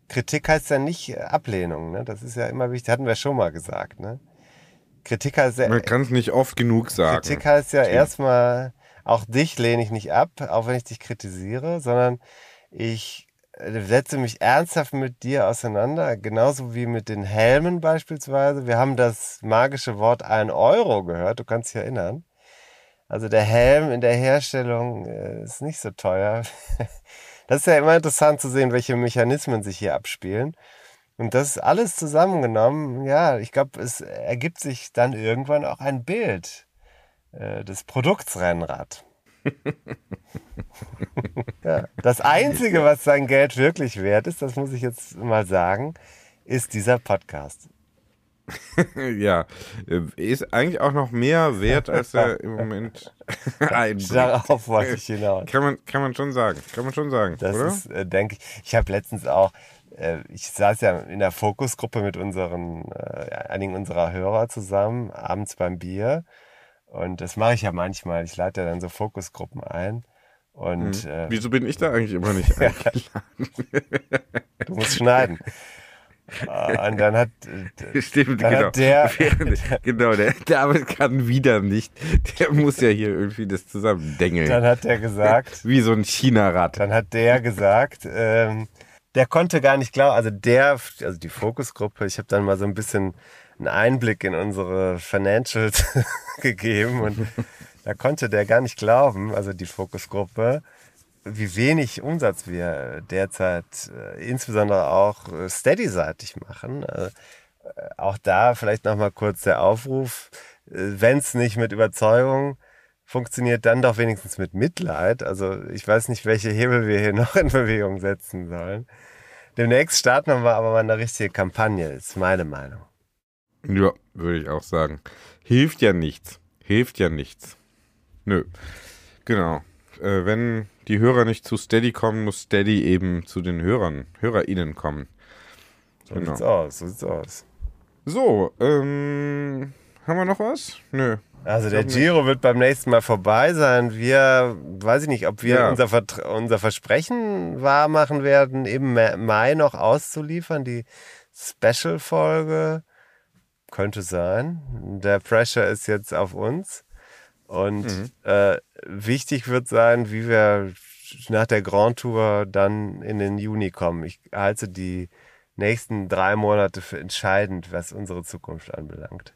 S3: Kritik heißt ja nicht Ablehnung, ne? Das ist ja immer wichtig. Hatten wir schon mal gesagt, ne? Kritik heißt ja,
S2: Man kann es nicht oft genug sagen.
S3: Kritik heißt ja erstmal, auch dich lehne ich nicht ab, auch wenn ich dich kritisiere, sondern ich setze mich ernsthaft mit dir auseinander, genauso wie mit den Helmen beispielsweise. Wir haben das magische Wort 1 Euro gehört, du kannst dich erinnern. Also der Helm in der Herstellung äh, ist nicht so teuer. Das ist ja immer interessant zu sehen, welche Mechanismen sich hier abspielen. Und das alles zusammengenommen, ja, ich glaube, es ergibt sich dann irgendwann auch ein Bild äh, des Produkts Rennrad. Ja. Das Einzige, was sein Geld wirklich wert ist, das muss ich jetzt mal sagen, ist dieser Podcast.
S2: ja, ist eigentlich auch noch mehr wert, als er im Moment
S3: einbringt. Darauf wollte ich hinaus.
S2: Kann man, kann man schon sagen. Kann man schon sagen,
S3: das
S2: oder?
S3: ist, äh, denke ich. Ich habe letztens auch, äh, ich saß ja in der Fokusgruppe mit unseren, äh, einigen unserer Hörer zusammen, abends beim Bier. Und das mache ich ja manchmal. Ich lade ja dann so Fokusgruppen ein. Und,
S2: hm. äh, Wieso bin ich da eigentlich immer nicht eingeladen?
S3: du musst schneiden. Und dann hat,
S2: Stimmt,
S3: dann
S2: genau.
S3: Hat der,
S2: genau, der David kann wieder nicht. Der muss ja hier irgendwie das zusammendengeln.
S3: Dann hat der gesagt.
S2: Wie so ein China-Rad.
S3: Dann hat der gesagt, ähm, der konnte gar nicht glauben, also der, also die Fokusgruppe, ich habe dann mal so ein bisschen einen Einblick in unsere Financials gegeben und da konnte der gar nicht glauben, also die Fokusgruppe, wie wenig Umsatz wir derzeit äh, insbesondere auch äh, steady-seitig machen. Äh, auch da vielleicht nochmal kurz der Aufruf, wenn es nicht mit Überzeugung funktioniert, dann doch wenigstens mit Mitleid. Also ich weiß nicht, welche Hebel wir hier noch in Bewegung setzen sollen. Demnächst starten wir aber mal eine richtige Kampagne, ist meine Meinung.
S2: Ja, würde ich auch sagen. Hilft ja nichts. Hilft ja nichts. Nö. Genau. Äh, wenn die Hörer nicht zu Steady kommen, muss Steady eben zu den Hörern, HörerInnen kommen.
S3: So genau. sieht's aus, so sieht's aus.
S2: So, ähm, haben wir noch was? Nö.
S3: Also der Giro wird beim nächsten Mal vorbei sein. Wir, weiß ich nicht, ob wir ja. unser, unser Versprechen wahr machen werden, im Mai noch auszuliefern, die Special-Folge. Könnte sein. Der Pressure ist jetzt auf uns. Und mhm. äh, wichtig wird sein, wie wir nach der Grand Tour dann in den Juni kommen. Ich halte die nächsten drei Monate für entscheidend, was unsere Zukunft anbelangt.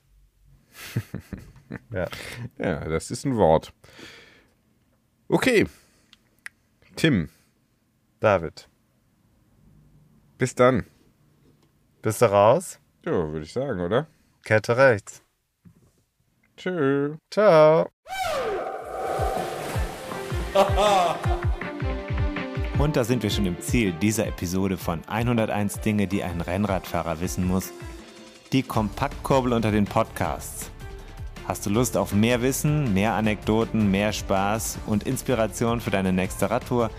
S2: ja. ja, das ist ein Wort. Okay. Tim.
S3: David.
S2: Bis dann.
S3: Bist du raus?
S2: Ja, würde ich sagen, oder?
S3: Kette rechts.
S2: Tschö.
S3: Ciao.
S1: Und da sind wir schon im Ziel dieser Episode von 101 Dinge, die ein Rennradfahrer wissen muss. Die Kompaktkurbel unter den Podcasts. Hast du Lust auf mehr Wissen, mehr Anekdoten, mehr Spaß und Inspiration für deine nächste Radtour?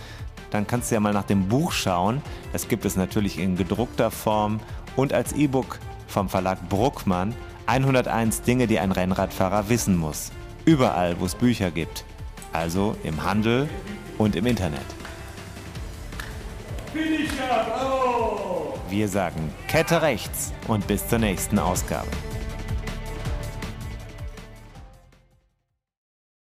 S1: Dann kannst du ja mal nach dem Buch schauen. Das gibt es natürlich in gedruckter Form und als E-Book vom Verlag Bruckmann. 101 Dinge, die ein Rennradfahrer wissen muss. Überall, wo es Bücher gibt also im Handel und im Internet. Wir sagen Kette rechts und bis zur nächsten Ausgabe.